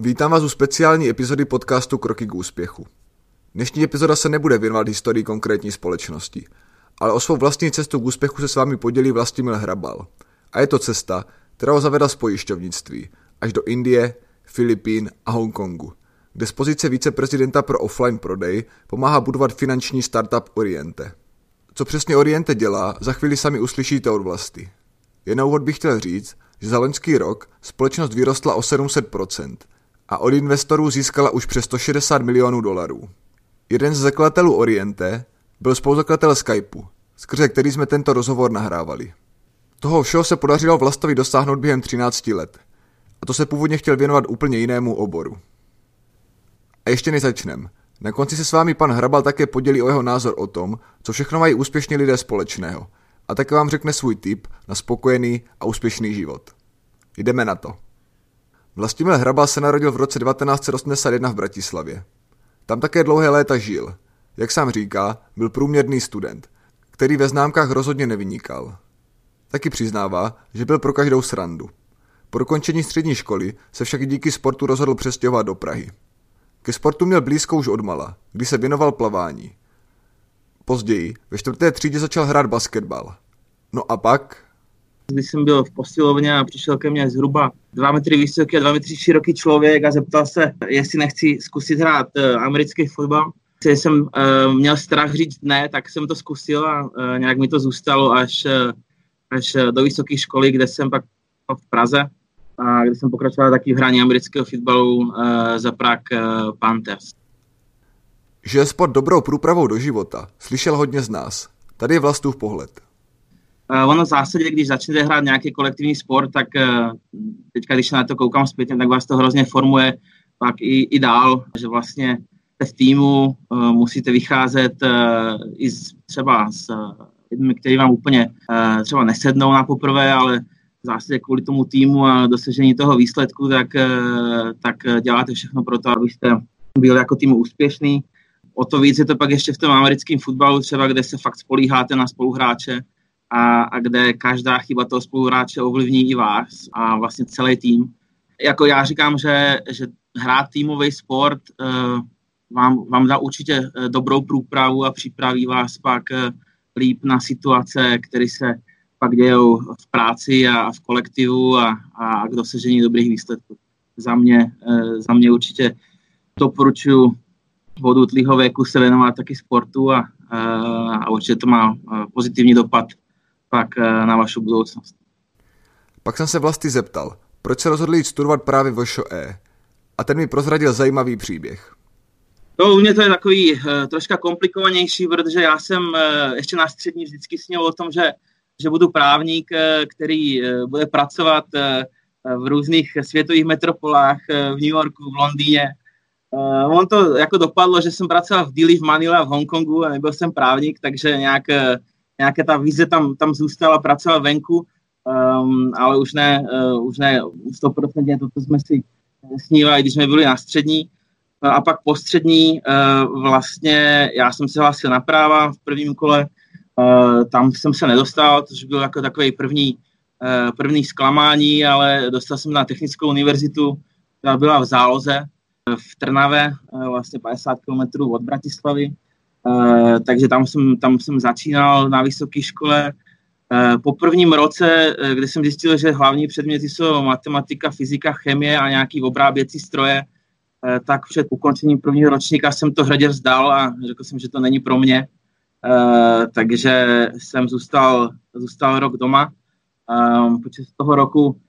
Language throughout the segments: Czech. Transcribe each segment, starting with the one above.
Vítám vás u speciální epizody podcastu Kroky k úspěchu. Dnešní epizoda se nebude věnovat historii konkrétní společnosti, ale o svou vlastní cestu k úspěchu se s vámi podělí Vlastimil Hrabal. A je to cesta, která ho zavedla z pojišťovnictví až do Indie, Filipín a Hongkongu, kde z pozice viceprezidenta pro offline prodej pomáhá budovat finanční startup Oriente. Co přesně Oriente dělá, za chvíli sami uslyšíte od vlasti. Jen na úvod bych chtěl říct, že za loňský rok společnost vyrostla o 700% a od investorů získala už přes 160 milionů dolarů. Jeden z zakladatelů Oriente byl spoluzakladatel Skypeu, skrze který jsme tento rozhovor nahrávali. Toho všeho se podařilo Vlastovi dosáhnout během 13 let. A to se původně chtěl věnovat úplně jinému oboru. A ještě než začnem. Na konci se s vámi pan Hrabal také podělí o jeho názor o tom, co všechno mají úspěšní lidé společného. A také vám řekne svůj tip na spokojený a úspěšný život. Jdeme na to. Vlastimil Hrabal se narodil v roce 1981 v Bratislavě. Tam také dlouhé léta žil. Jak sám říká, byl průměrný student, který ve známkách rozhodně nevynikal. Taky přiznává, že byl pro každou srandu. Po dokončení střední školy se však díky sportu rozhodl přestěhovat do Prahy. Ke sportu měl blízko už odmala, kdy se věnoval plavání. Později ve čtvrté třídě začal hrát basketbal. No a pak... Když jsem byl v posilovně a přišel ke mně zhruba 2 metry vysoký a 2 metry široký člověk a zeptal se, jestli nechci zkusit hrát uh, americký fotbal. Když jsem uh, měl strach říct ne, tak jsem to zkusil a uh, nějak mi to zůstalo až, uh, až do vysoké školy, kde jsem pak v Praze a kde jsem pokračoval taky v hraní amerického fotbalu uh, za Prague uh, Panthers. Že je sport dobrou průpravou do života, slyšel hodně z nás. Tady je Vlastův pohled. Uh, ono v zásadě, když začnete hrát nějaký kolektivní sport, tak uh, teďka, když se na to koukám zpětně, tak vás to hrozně formuje pak i, i dál, že vlastně v týmu uh, musíte vycházet i z, třeba s lidmi, kteří vám úplně třeba nesednou na poprvé, ale v zásadě kvůli tomu týmu a dosažení toho výsledku, tak, tak děláte všechno pro to, abyste byli jako tým úspěšný. O to víc je to pak ještě v tom americkém fotbalu třeba, kde se fakt spolíháte na spoluhráče, a, a kde každá chyba toho spoluhráče ovlivní i vás a vlastně celý tým. Jako já říkám, že, že hrát týmový sport uh, vám, vám dá určitě uh, dobrou průpravu a připraví vás pak uh, líp na situace, které se pak dějou v práci a v kolektivu a, a k dosažení dobrých výsledků. Za mě, za mě určitě doporučuji od útlýho věku se věnovat taky sportu a, a určitě to má pozitivní dopad pak eh, na vašu budoucnost. Pak jsem se vlastně zeptal, proč se rozhodli jít studovat právě VŠE. A ten mi prozradil zajímavý příběh. To u mě to je takový uh, troška komplikovanější, protože já jsem uh, ještě na střední vždycky snil o tom, že, že budu právník, uh, který uh, bude pracovat uh, v různých světových metropolách uh, v New Yorku, v Londýně. Uh, on to jako dopadlo, že jsem pracoval v Dili, v Manile a v Hongkongu a nebyl jsem právník, takže nějak uh, nějaká ta vize tam, tam zůstala, pracovala venku, um, ale už ne, uh, už ne 100% to, co jsme si snívali, když jsme byli na střední. A pak po střední uh, vlastně já jsem se hlásil na práva v prvním kole, uh, tam jsem se nedostal, což byl jako takový první, uh, první zklamání, ale dostal jsem na technickou univerzitu, která byla v záloze v Trnave, vlastně 50 km od Bratislavy. Eh, takže tam jsem, tam jsem začínal na vysoké škole. Uh, po prvním roce, uh, kdy jsem zjistil, že hlavní předměty jsou matematika, fyzika, chemie a nějaký obráběcí stroje, tak před ukončením prvního ročníka jsem to hradě vzdal a řekl jsem, že to není pro mě. takže jsem zůstal, zůstal rok doma. počas toho roku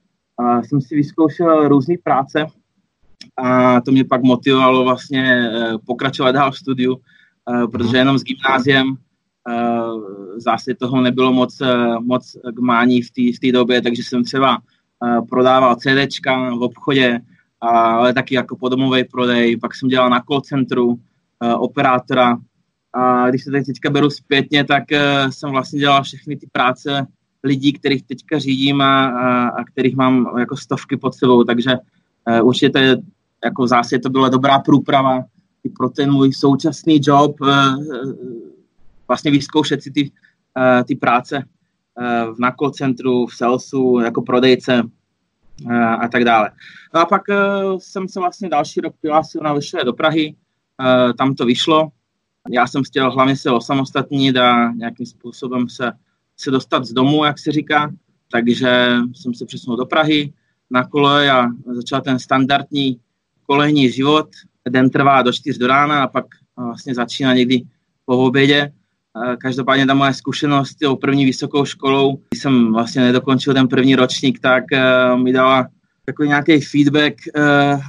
jsem si vyzkoušel různé práce a to mě pak motivovalo vlastně pokračovat dál v studiu. Eh, protože jenom s gymnáziem eh, zase toho nebylo moc, eh, moc k mání v té v době, takže jsem třeba prodával CDčka v obchodě, ale taky jako podomový prodej, pak jsem dělal na call centru, operátora. A když se teď teďka beru zpětně, tak jsem vlastně dělal všechny ty práce lidí, kterých teďka řídím a, a, a kterých mám jako stovky pod sebou, takže určitě jako zase to byla dobrá průprava i pro ten můj současný job eh, eh, vlastně vyzkoušet si ty, eh, ty práce v call centru, v salesu, jako prodejce. a tak dále. No a pak jsem se vlastně další rok přihlásil na vyšší do Prahy, tam to vyšlo. Já jsem chtěl hlavně se osamostatnit a nějakým způsobem se, se dostat z domu, jak se říká, takže jsem se přesunul do Prahy na kole a začal ten standardní kolejní život. Den trvá do 4 do rána a pak vlastně začíná někdy po obědě. Každopádně ta moje zkušenost tou první vysokou školou, když jsem vlastně nedokončil ten první ročník, tak uh, mi dala takový nějaký feedback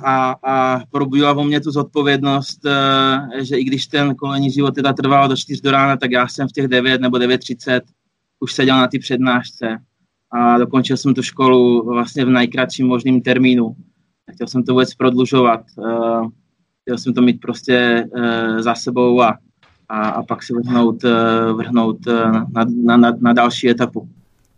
a, a probudila vo mně tu zodpovědnost, že i když ten kolejní život teda trval do 4 do rána, tak já jsem v těch 9 nebo 9.30 už seděl na ty přednášce a dokončil jsem tu školu vlastně v nejkratším možným termínu. Chtěl jsem to vůbec prodlužovat. Chtěl jsem to mít prostě uh, za sebou a, a, a pak se vrhnout, uh, vrhnout uh, na, na, na, na další etapu.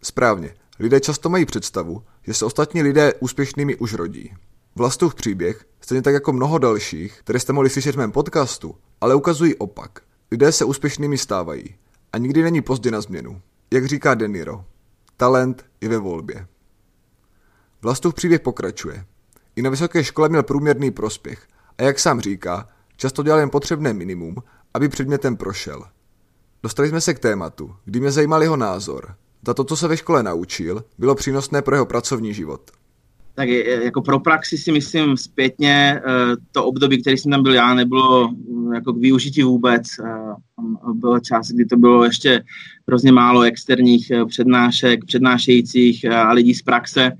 Správně. Lidé často mají představu, že se ostatní lidé úspěšnými už rodí. Vlastův příběh, stejně tak jako mnoho dalších, které jste mohli slyšet v mém podcastu, ale ukazují opak. Lidé se úspěšnými stávají a nikdy není pozdě na změnu. Jak říká Deniro, talent je ve volbě. Vlastův příběh pokračuje. I na vysoké škole měl průměrný prospěch a jak sám říká, často dělal jen potřebné minimum, aby předmětem prošel. Dostali jsme se k tématu, kdy mě zajímal jeho názor. Za to, co se ve škole naučil, bylo přínosné pro jeho pracovní život. Tak jako pro praxi si myslím zpětně eh, to období, který jsem tam byl já, nebylo mm, jako k využití vůbec. Eh, byl čas, kdy to bylo ještě hrozně málo externích eh, přednášek, přednášejících a lidí z praxe.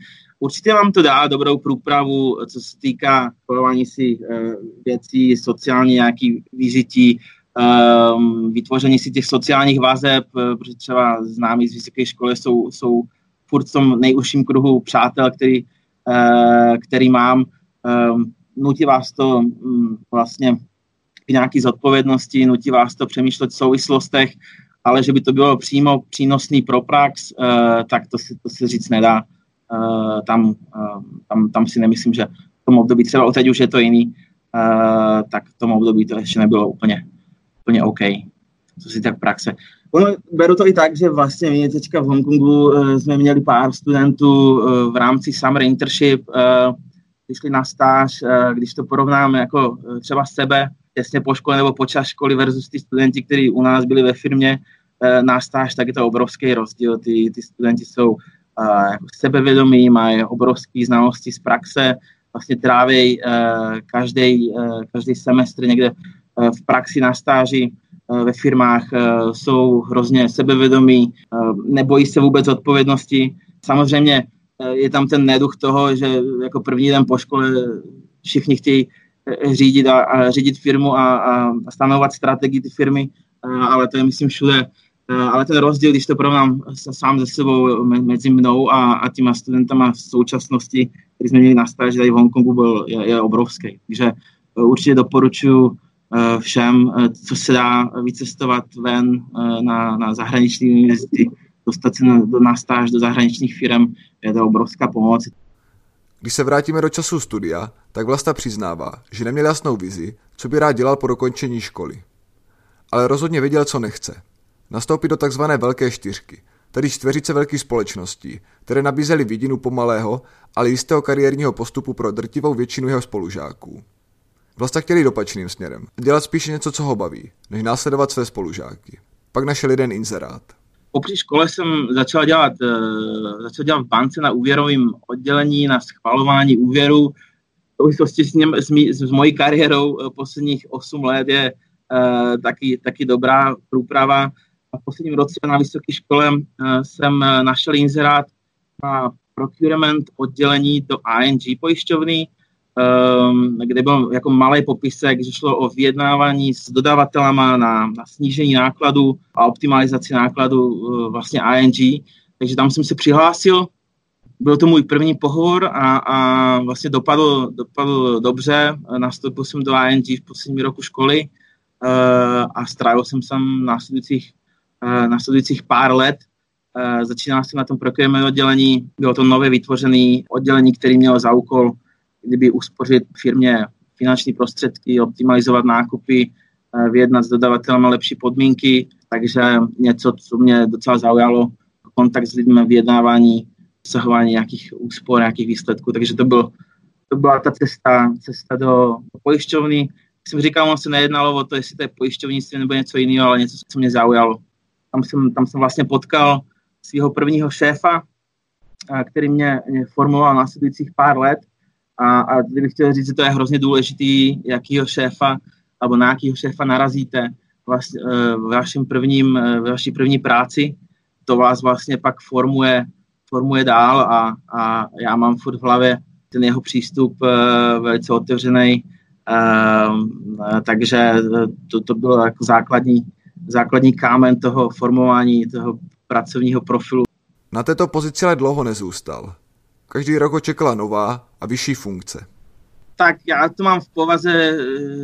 Určitě vám to dá dobrou průpravu, co se týká spojování si věcí, sociální nějaký vyžití, um, vytvoření si těch sociálních vazeb, eh, protože třeba známí z vysoké školy jsou, jsou furt v tom nejužším kruhu přátel, který, uh, který mám. Um, nutí vás to um, vlastně k nějaký zodpovědnosti, nutí vás to přemýšlet v souvislostech, ale že by to bylo přímo přínosný pro prax, tak to si, to si říct nedá. Uh, tam, uh, tam, tam si nemyslím, že v tom období, třeba teď už je to jiný, uh, tak v tom období to ještě nebylo úplně úplně OK, co si tak praxe. Ono, beru to i tak, že vlastně my teďka v Hongkongu jsme měli pár studentů v rámci Summer Internship, když šli na stáž, když to porovnáme jako třeba sebe, těsně po škole nebo počas školy versus ty studenti, kteří u nás byli ve firmě na stáž, tak je to obrovský rozdíl. Ty, ty studenti jsou sebevědomí, mají obrovské znalosti z praxe, vlastně tráví uh, každý, uh, každý semestr někde Eh, v praxi na stáži eh, ve firmách eh, jsou hrozně sebevědomí, nebojí se vůbec odpovědnosti. Samozřejmě je tam ten neduch toho, že jako první den po škole všichni chtějí řídit a, a řídit firmu a, a stanovat strategii ty firmy, ale to je myslím všude. Ale ten rozdíl, když to porovnám sám ze sebou mezi mnou a, a těma studentama v současnosti, který jsme měli na stáži tady v Hongkongu, byl, je, je obrovský. Takže určitě doporučuji Eh, všem, eh, co se dá vycestovat ven eh, na, na zahraniční univerzity, dostat se na, na stáž do zahraničních firm, je to obrovská pomoc. Když se vrátíme do času studia, tak Vlasta přiznává, že neměl jasnou vizi, co by rád dělal po dokončení školy. Ale rozhodně věděl, co nechce. Nastoupit do takzvané velké čtyřky, tedy čtveřice velkých společností, které nabízely vidinu pomalého, ale jistého kariérního postupu pro drtivou většinu jeho spolužáků. Vlasta chtěli dopačným směrem. Dělat spíše něco, co ho baví, než následovat své spolužáky. Pak našel jeden inzerát. Po škole jsem začal dělat, uh, začal dělat v bance na úvěrovém oddělení, na schvalování úvěru. V souvislosti s, s, mý, s mojí kariérou uh, posledních 8 let je uh, taky, taky dobrá průprava. A v posledním roce na vysoké škole uh, jsem našel inzerát na procurement oddělení do ING pojišťovny, um, kde byl jako malý popisek, že šlo o vyjednávání s dodavatelama na, na snížení nákladu a optimalizaci nákladu uh, vlastně ING. Takže tam jsem se přihlásil, byl to můj první pohovor a, a vlastně dopadl, dopadl dobře. Nastoupil jsem do ING v posledním roku školy a strávil jsem tam následujících, následujících pár let. Uh, začínal jsem na tom procurement oddělení, bylo to nově vytvořené oddělení, který mělo za úkol kdyby uspořit firmě finanční prostředky, optimalizovat nákupy, eh, vyjednat s dodavatelem lepší podmínky, takže něco, co mě docela zaujalo, kontakt s lidmi, vyjednávání dosahování nějakých úspor, nějakých výsledků, takže to, byl, to byla ta cesta, cesta do pojišťovny. Jsem říkal, on se nejednalo o to, jestli to je pojišťovnictví nebo něco jiného, ale něco, co mě zaujalo. Tam jsem, tam jsem vlastně potkal svého prvního šéfa, který mě, formoval následujících pár let. A, a kdybych chtěl říct, že to je hrozně důležitý, jakýho šéfa nebo na jakýho šéfa narazíte vlastně, v vašem prvním, v vaší první práci, to vás vlastně pak formuje, formuje dál a, a já mám furt v hlavě ten jeho přístup velice otevřený, takže to, to bylo jako základní, základní kámen toho formování toho pracovního profilu. Na této pozici ale dlouho nezůstal. Každý rok ho čekala nová a vyšší funkce. Tak já to mám v povaze eh,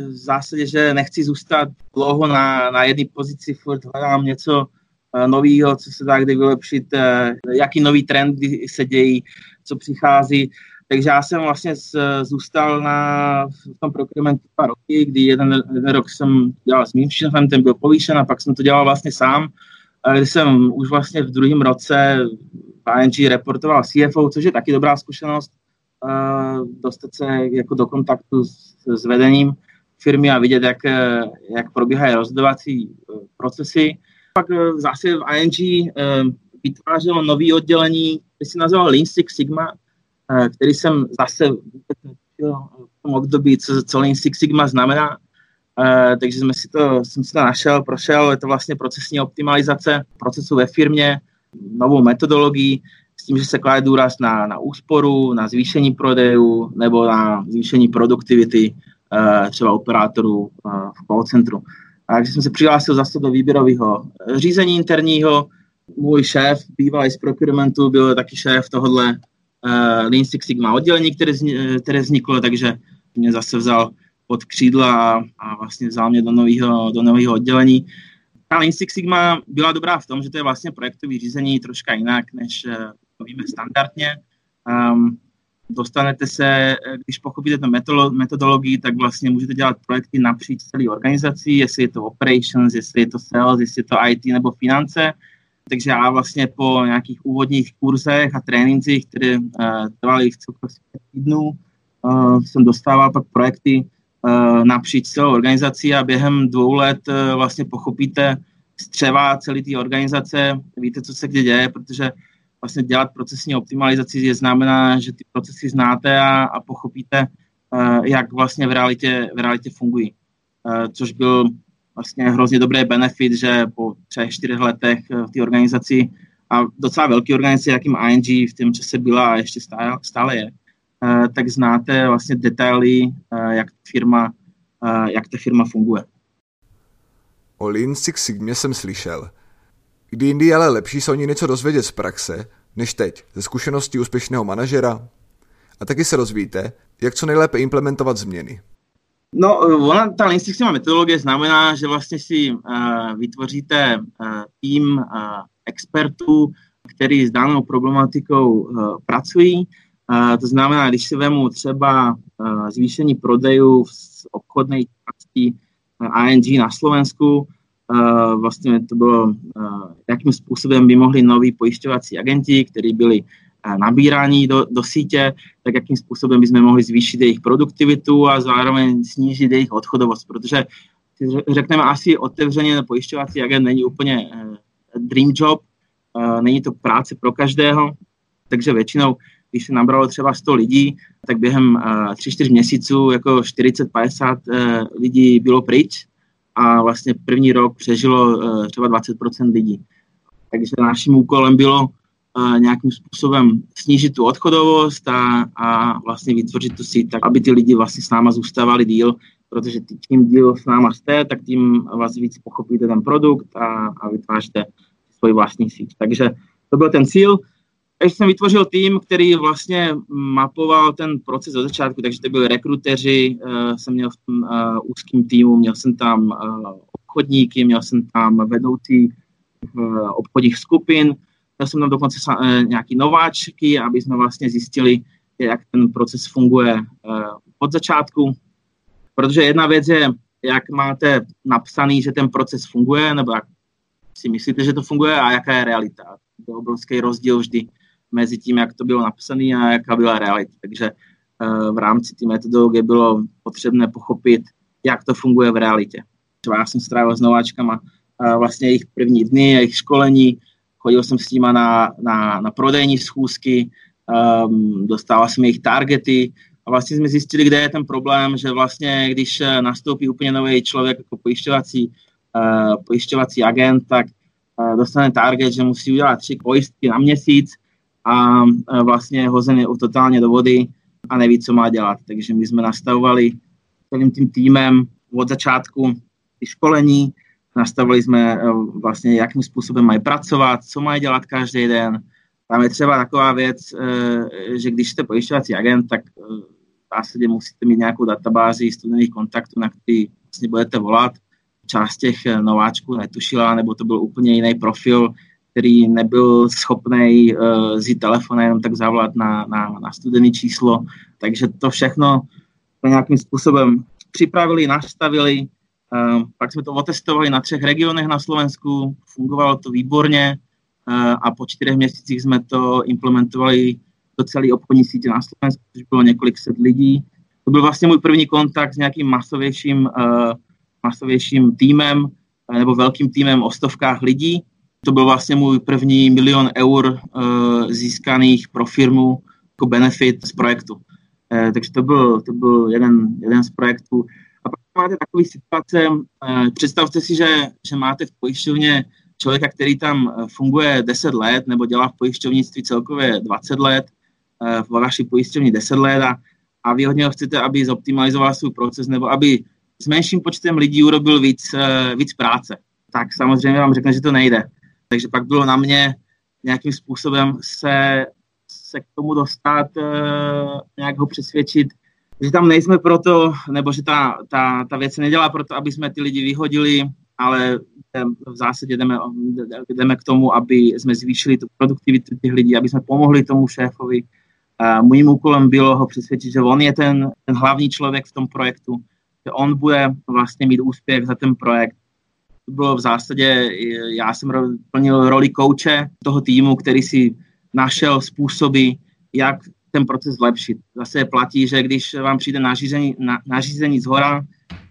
v zásadě, že nechci zůstat dlouho na, na jedné pozici, furt hledám něco eh, nového, co se dá kdy vylepšit, eh, jaký nový trend se dějí, co přichází. Takže já jsem vlastně zůstal na, v tom procurementu dva roky, kdy jeden, jeden rok jsem dělal s mým šéfem, ten byl povýšen a pak jsem to dělal vlastně sám když jsem už vlastně v druhém roce v ING reportoval CFO, což je taky dobrá zkušenost, dostat se jako do kontaktu s, s vedením firmy a vidět, jak, jak probíhají rozhodovací e, procesy. Pak zase v ING e, vytvářelo nový oddělení, který se nazval Lean Six Sigma, který jsem zase v tom období, co, co Lean Six Sigma znamená. Uh, takže jsme si to, jsem si to našel, prošel, je to vlastně procesní optimalizace procesu ve firmě, novou metodologii, s tím, že se klade důraz na, na úsporu, na zvýšení prodejů nebo na zvýšení produktivity třeba operátorů v call centru. Takže jsem se přihlásil zase do výběrového řízení interního. Můj šéf, bývalý z procurementu, byl taky šéf tohohle Lean Six Sigma oddělení, které, které vzniklo, takže mě zase vzal pod křídla a vlastně vzal mě do nového do nového oddělení. Ta Lean Six Sigma byla dobrá v tom, že to je vlastně projektové řízení troška jinak, než eh, to víme standardně. Um, dostanete se, když pochopíte tu metodologii, tak vlastně můžete dělat projekty napříč celé organizací, jestli je to operations, jestli je to sales, jestli je to IT nebo finance. Takže já vlastně po nějakých úvodních kurzech a trénincích, které uh, trvaly v celkově týdnů, uh, jsem dostával pak projekty, Eh, napříč celou organizací a během dvou let eh, vlastně pochopíte střeva celé té organizace, víte, co se kde děje, protože vlastně dělat procesní optimalizaci je znamená, že ty procesy znáte a, a pochopíte, eh, jak vlastně v realitě, v realitě fungují. Což byl vlastně hrozně dobrý benefit, že po třech, čtyřech letech v té organizaci a docela velké organizace, jakým ING v tom čase byla a ještě stále, stále je, Eh, tak znáte vlastně detaily, eh, jak firma, eh, jak ta firma funguje. O Lean Six Sigma jsem slyšel. Kdy jindy je ale lepší se o ní něco dozvědět z praxe, než teď, ze zkušeností úspěšného manažera. A taky se rozvíte, jak co nejlépe implementovat změny. No, ona, ta Lean Six Sigma metodologie znamená, že vlastně si uh, vytvoříte uh, tým uh, expertů, který s danou problematikou uh, pracují. To znamená, když si vemu třeba zvýšení prodejů v obchodné části ING na Slovensku, vlastně to bylo, jakým způsobem by mohli noví pojišťovací agenti, kteří byli nabírání do, do sítě, tak jakým způsobem bychom mohli zvýšit jejich produktivitu a zároveň snížit jejich odchodovost, protože řekneme asi otevřeně, pojišťovací agent není úplně dream job, není to práce pro každého, takže většinou když se nabralo třeba 100 lidí, tak během uh, eh, 3-4 měsíců jako 40-50 uh, eh, lidí bylo pryč a vlastně první rok přežilo třeba 20% lidí. Takže naším úkolem bylo nějakým způsobem snížit tu odchodovost a, a vlastně vytvořit tu síť, tak aby ty lidi vlastně s náma zůstávali díl, protože tím díl s náma jste, tak tím vás víc pochopíte ten produkt a, a vytváříte svoji vlastní síť. Takže to byl ten cíl. Takže jsem vytvořil tým, který vlastně mapoval ten proces od začátku, takže to byli rekruteři, uh, jsem měl v tom uh, úzkým týmu, měl jsem tam uh, obchodníky, měl jsem tam vedoucí obchodních skupin, měl jsem tam dokonce uh, nějaký nováčky, aby jsme vlastně zjistili, jak ten proces funguje uh, od začátku. Protože jedna věc je, jak máte napsaný, že ten proces funguje, nebo jak si myslíte, že to funguje a jaká je realita. To je obrovský rozdíl vždy mezi tím, jak to bylo napsané a jaká byla realita. Takže v rámci té metodologie bylo potřebné pochopit, jak to funguje v realitě. Třeba já jsem strávil s nováčkama vlastně jejich první dny, jejich školení, chodil jsem s nimi na, na, na prodejní schůzky, um, dostával jsem jejich targety a vlastně jsme zjistili, kde je ten problém, že vlastně když nastoupí úplně nový člověk jako pojišťovací, uh, pojišťovací agent, tak uh, dostane target, že musí udělat tři pojistky na měsíc a uh, vlastně hozený totálně do vody a neví, co má dělat. Takže my jsme nastavovali celým tím týmem od začátku ty školení, nastavili jsme eh, vlastně, jakým způsobem mají pracovat, co mají dělat každý den. Tam je třeba taková věc, eh, že když jste pojišťovací agent, tak eh, v zásadě musíte mít nějakou databázi studených kontaktů, na který vlastně budete volat. Část těch nováčků netušila, nebo to byl úplně jiný profil, který nebyl schopný uh, vzít telefon jenom tak zavolat na, na, na studený číslo. Takže to všechno nějakým způsobem připravili, nastavili, pak jsme to otestovali na třech regionech na Slovensku, fungovalo to výborně uh, a po čtyřech měsících jsme to implementovali do celé obchodní sítě na Slovensku, což bylo několik set lidí. To byl vlastně můj první kontakt s nějakým masovějším, uh, masovějším týmem nebo velkým týmem o stovkách lidí, to byl vlastně můj první milion eur získaných pro firmu jako benefit z projektu. Uh, takže to byl, to byl jeden, jeden z projektů. Máte takové situace, uh, představte si, že, že máte v pojišťovně člověka, který tam funguje 10 let nebo dělá v pojišťovnictví celkově 20 let, uh, v vaší pojišťovně 10 let a, a vy hodně chcete, aby zoptimalizoval svůj proces nebo aby s menším počtem lidí urobil víc, víc práce. Tak samozřejmě vám řekne, že to nejde. Takže pak bylo na mě nějakým způsobem se, se k tomu dostat, nějak ho přesvědčit, že tam nejsme proto, nebo že ta, ta, ta věc se nedělá proto, aby jsme ty lidi vyhodili, ale v zásadě jdeme, jdeme k tomu, aby jsme zvýšili tu produktivitu těch lidí, aby jsme pomohli tomu šéfovi. Mým úkolem bylo ho přesvědčit, že on je ten, ten hlavní člověk v tom projektu, že on bude vlastně mít úspěch za ten projekt to bylo v zásadě, já jsem plnil roli kouče toho týmu, který si našel způsoby, jak ten proces zlepšit. Zase platí, že když vám přijde nařízení, na, nařízení z hora,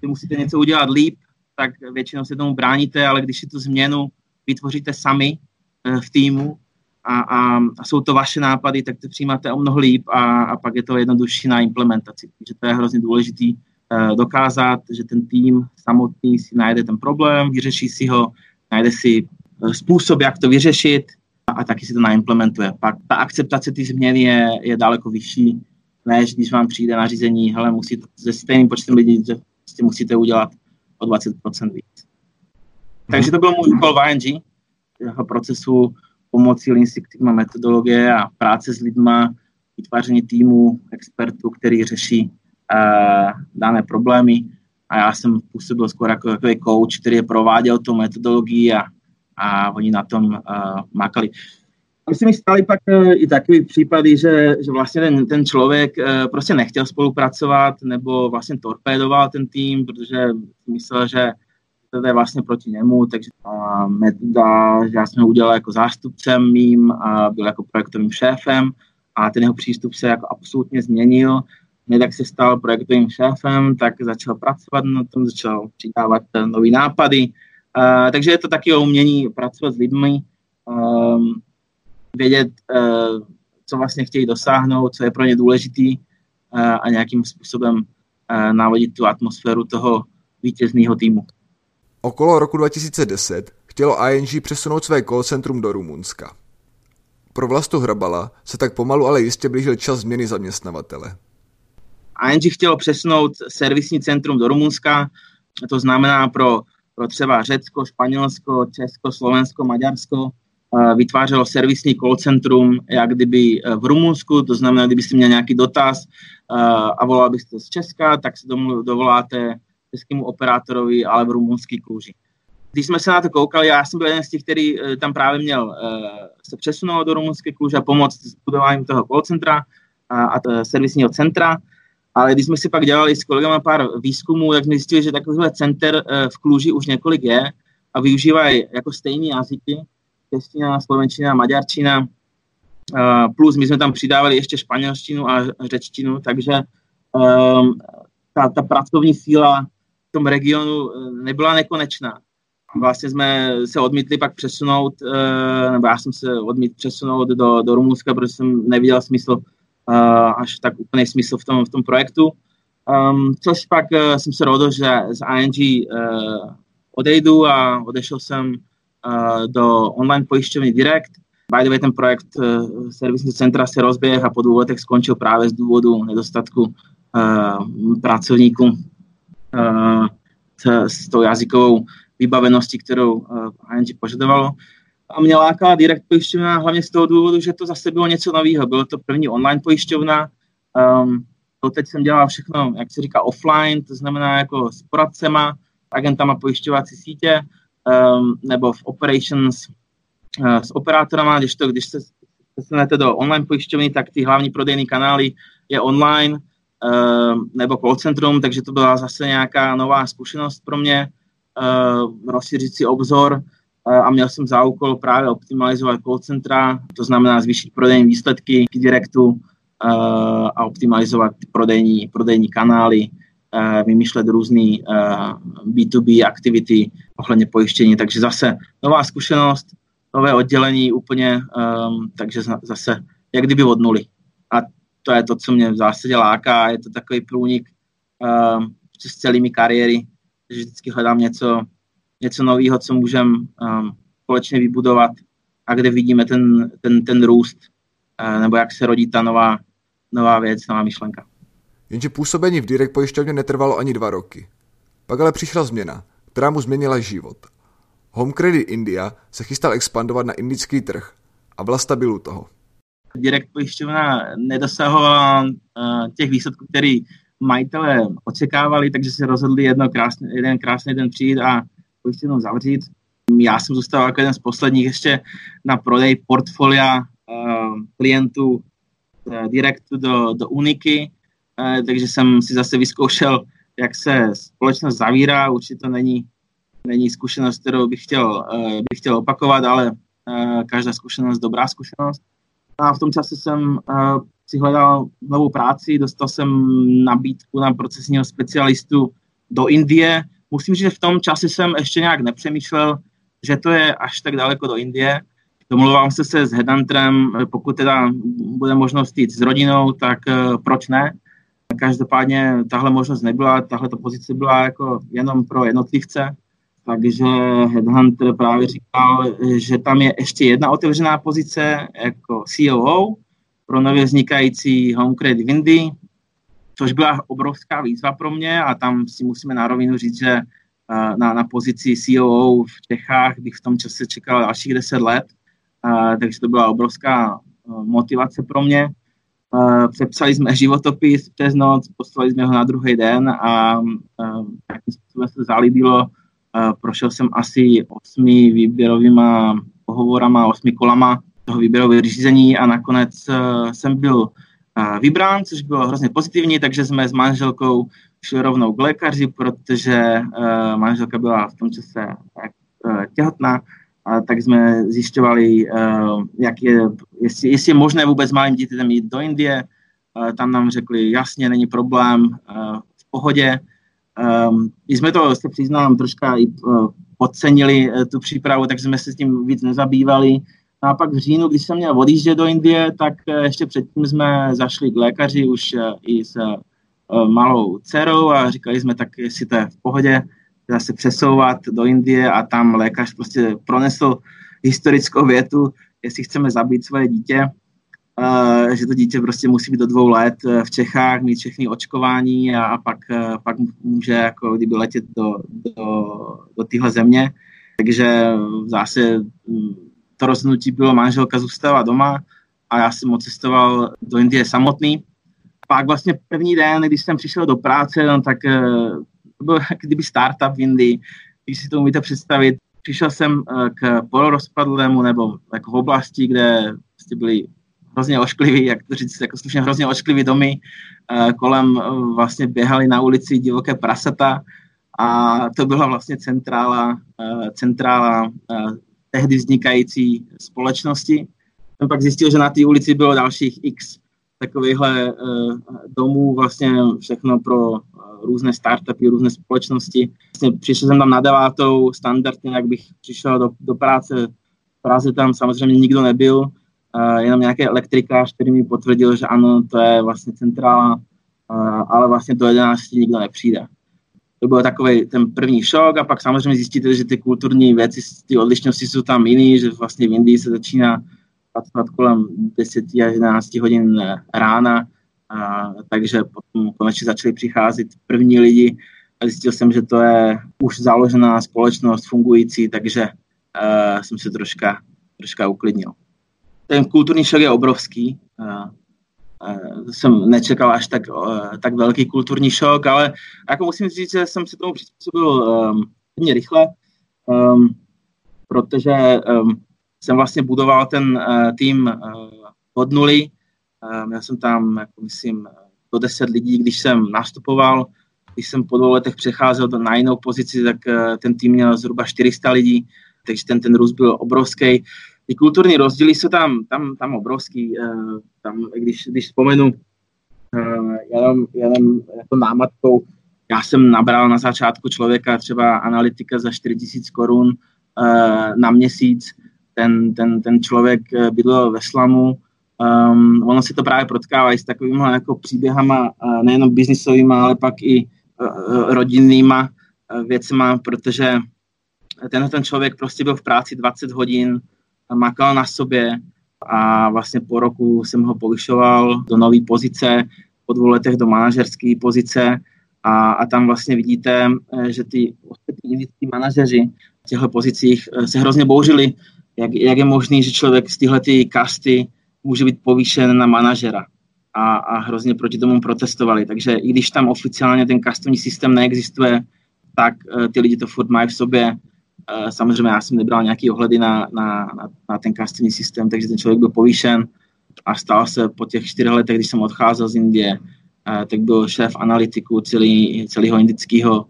vy musíte něco udělat líp, tak většinou se tomu bráníte, ale když si tu změnu vytvoříte sami eh, v týmu a, a, a jsou to vaše nápady, tak to přijímáte o mnoho líp a, a pak je to jednodušší na implementaci. Takže to je hrozně důležitý Eh, dokázat, že ten tým samotný si najde ten problém, vyřeší si ho, najde si eh, způsob, jak to vyřešit a, taky si to naimplementuje. Pak ta akceptace té změny je, je daleko vyšší, než když vám přijde nařízení, hele, musíte se stejným počtem lidí, že prostě musíte udělat o 20% víc. Hmm. Takže to byl můj úkol v ING, procesu pomocí Lean Six Sigma metodologie a práce s lidma, vytváření týmu expertů, který řeší uh, dané problémy a já jsem působil skoro jako takový coach, který je prováděl tu metodologii a, a oni na tom uh, makali. Tam se mi stali pak uh, i takové případy, že, že vlastně ten, ten člověk uh, prostě nechtěl spolupracovat nebo vlastně torpédoval ten tým, protože myslel, že to je vlastně proti němu, takže ta metoda, já jsem ho udělal jako zástupcem mým a byl jako projektovým šéfem a ten jeho přístup se jako absolutně změnil jak se stal projektovým šéfem, tak začal pracovat na tom, začal přidávat eh, nové nápady. Uh, takže je to taky o umění pracovat s lidmi, um, vědět, uh, co vlastně chtějí dosáhnout, co je pro ně důležitý uh, a nějakým způsobem uh, návodit tu atmosféru toho vítězného týmu. Okolo roku 2010 chtělo ING přesunout své call centrum do Rumunska. Pro Vlastu Hrabala se tak pomalu ale jistě blížil čas změny zaměstnavatele. ING chtělo přesunout servisní centrum do Rumunska, to znamená pro, pro třeba Řecko, Španělsko, Česko, Slovensko, Maďarsko, eh, vytvářelo servisní call centrum, jak kdyby eh, v Rumunsku, to znamená, kdybyste měl nějaký dotaz eh, a volal byste z Česka, tak se domů dovoláte českému operátorovi, ale v rumunský kůži. Když jsme se na to koukali, já jsem byl jeden z těch, který tam právě měl se přesunout do rumunské kůže a pomoct s budováním toho call centra a, a servisního centra. Ale když jsme si pak dělali s kolegama pár výzkumů, tak jsme zjistili, že takovýhle center eh, v Kluži už několik je a využívají jako stejné jazyky, čeština, slovenčina, maďarčina plus my jsme tam přidávali ještě španělštinu a řečtinu, takže um, ta, ta pracovní síla v tom regionu nebyla nekonečná. Vlastně jsme se odmítli pak přesunout, nebo já jsem se odmítl přesunout do, do Rumunska, protože jsem neviděl smysl, až tak úplný smysl v tom, v tom projektu. Um, což pak uh, jsem se rozhodl, že z ING uh, odejdu a odešel jsem uh, do online pojišťovny Direct. By the way, ten projekt uh, servisního centra se rozběh a po dvou letech skončil právě z důvodu nedostatku uh, pracovníků uh, s, s tou jazykovou vybaveností, kterou uh, ING požadovalo. A mě lákala direct pojišťovna hlavně z toho důvodu, že to zase bylo něco nového. Bylo to první online pojišťovna, um, to teď jsem dělal všechno, jak se říká, offline, to znamená jako s poradcema, agentama pojišťovací sítě, um, nebo v operations uh, s operátorama, když, to, když se přesunete do online pojišťovny, tak ty hlavní prodejní kanály je online uh, nebo call centrum, takže to byla zase nějaká nová zkušenost pro mě, uh, rozšířit si obzor a měl jsem za úkol právě optimalizovat call centra, to znamená zvýšit prodejní výsledky k direktu, Eh, a optimalizovat prodejní, prodejní kanály, eh, vymýšlet různé B2B eh, aktivity ohledně pojištění. Takže zase nová zkušenost, nové oddělení úplně, takže zase jak kdyby od nuly. A to je to, co mě v zásadě láká, je to takový průnik přes celými kariéry, že vždycky hledám něco, něco nového, co můžeme společně vybudovat a kde vidíme ten, ten, ten růst, nebo jak se rodí ta nová, nová věc, nová myšlenka. Jenže působení v Direct pojišťovně netrvalo ani dva roky. Pak ale přišla změna, která mu změnila život. Home Credit India se chystal expandovat na indický trh a Vlasta byl u toho. Direct pojišťovna nedosahovala uh, těch výsledků, který majitelé očekávali, takže se rozhodli jedno krásný, jeden krásný den přijít a pojišťovnu zavřít. Já jsem zůstal jako jeden z posledních ještě na prodej portfolia uh, klientů Eh, direktu do, do Uniky, eh, takže jsem si zase vyzkoušel, jak se společnost zavírá. Určitě to není, není zkušenost, kterou bych chtěl, eh, bych chtěl opakovat, ale každá zkušenost dobrá zkušenost. A v tom čase jsem si hledal novou práci, dostal jsem nabídku na procesního specialistu do Indie. Musím říct, že v tom čase jsem ještě nějak nepřemýšlel, že to je až tak daleko do Indie. Domluvám se se s Headhunterem, pokud teda bude možnost jít s rodinou, tak uh, proč ne? Každopádně tahle možnost nebyla, tahle pozice byla jako jenom pro jednotlivce, takže Headhunter právě říkal, že tam je ještě jedna otevřená pozice jako COO pro nově vznikající Home Credit Windy, což byla obrovská výzva pro mě a tam si musíme na rovinu říct, že eh, na, na pozici COO v Čechách bych v tom čase čekal dalších 10 let takže to byla obrovská eh, motivace pro mě. Přepsali jsme životopis přes noc, poslali jsme ho na druhý den a takým způsobem se zalíbilo. Prošel jsem asi osmi výběrovýma pohovorama, osmi kolama toho výběrového řízení a nakonec jsem byl vybrán, což bylo hrozně pozitivní, takže jsme s manželkou šli rovnou k lékaři, protože uh, manželka byla v tom čase uh, těhotná a tak jsme zjišťovali, uh, jak je, jestli, jestli je možné vůbec malým dítětem jít do Indie. Tam nám řekli, jasně, není problém, v pohodě. My jsme to, se přiznám, troška i podcenili tu přípravu, takže jsme se s tím víc nezabývali. A pak v říjnu, když jsem měl odjíždět do Indie, tak uh, ještě předtím jsme zašli k lékaři už uh, i s uh, malou dcerou a říkali jsme tak, jestli to je v pohodě, zase přesouvat do Indie a tam lékař prostě pronesl historickou větu, jestli chceme zabít svoje dítě, že to dítě prostě musí být do dvou let eh, v Čechách, mít všechny očkování a, a pak, pak může jako kdyby letět do, do, do téhle země. Takže zase to rozhodnutí bylo, manželka zůstala doma a já jsem odcestoval do Indie samotný. Pak vlastně první den, když jsem přišel do práce, no, tak to byl kdyby startup v Indii, když si to umíte představit. Přišel jsem eh, k polorozpadlému nebo jako v oblasti, kde prostě byly hrozně ošklivý, jak to říct, jako slušně hrozně ošklivý domy, eh, kolem eh, vlastně běhali na ulici divoké prasata a to byla vlastně centrála, centrála tehdy vznikající společnosti. jsem pak zjistil, že na té ulici bylo dalších x takovýchhle uh, domů, vlastně všechno pro uh, různé startupy, různé společnosti. Vlastně přišel jsem tam na devátou, standardně, jak bych přišel do, do práce. V Praze tam samozřejmě nikdo nebyl, uh, jenom nějaký elektrikář, který mi potvrdil, že ano, to je vlastně centrála, ale vlastně do 11 nikdo nepřijde. To byl takový ten první šok a pak samozřejmě zjistíte, že ty kulturní věci, ty odlišnosti jsou tam jiný, že vlastně v Indii se začíná pracovat kolem 10 až 11 hodin rána, a, takže potom konečně začali přicházet první lidi a zjistil jsem, že to je už založená společnost fungující, takže uh, jsem se troška, troška uklidnil. Ten kulturní šok je obrovský. Uh, jsem nečekal až tak, uh, tak velký kulturní šok, ale jako musím říct, že jsem se tomu přizpůsobil um, hodně rychle, um, protože um, jsem vlastně budoval ten uh, tým uh, od nuly. Um, já jsem tam, jako myslím, do 10 lidí, když jsem nastupoval. Když jsem po dvou letech přecházel do, na jinou pozici, tak uh, ten tým měl zhruba 400 lidí, takže ten, ten růst byl obrovský. Ty kulturní rozdíly jsou tam, tam, tam obrovský. Uh, tam, když, když vzpomenu uh, jenom, jenom jako námatkou, já jsem nabral na začátku člověka třeba analytika za 4000 korun uh, na měsíc, ten, ten, ten člověk eh, bydlel ve slamu, um, ono si to právě protkává i s takovými jako příběhama, nejenom biznisovými, ale pak i uh, rodinnýma věcma, protože ten, ten člověk prostě byl v práci 20 hodin, makal na sobě a vlastně po roku jsem ho povyšoval do nové pozice, po dvou letech do manažerské pozice a, a tam vlastně vidíte, že ty ostatní manažeři v těchto pozicích se hrozně bouřili, jak, jak je možný, že člověk z tyhle kasty může být povýšen na manažera. A, a hrozně proti tomu protestovali. Takže i když tam oficiálně ten kastovní systém neexistuje, tak uh, ty lidi to furt mají v sobě. Samozřejmě já jsem nebral nějaký ohledy na, na, na, na ten kastovní systém, takže ten člověk byl povýšen a stal se po těch čtyřech letech, když jsem odcházel z Indie, tak byl šéf analytiku celý, celého indického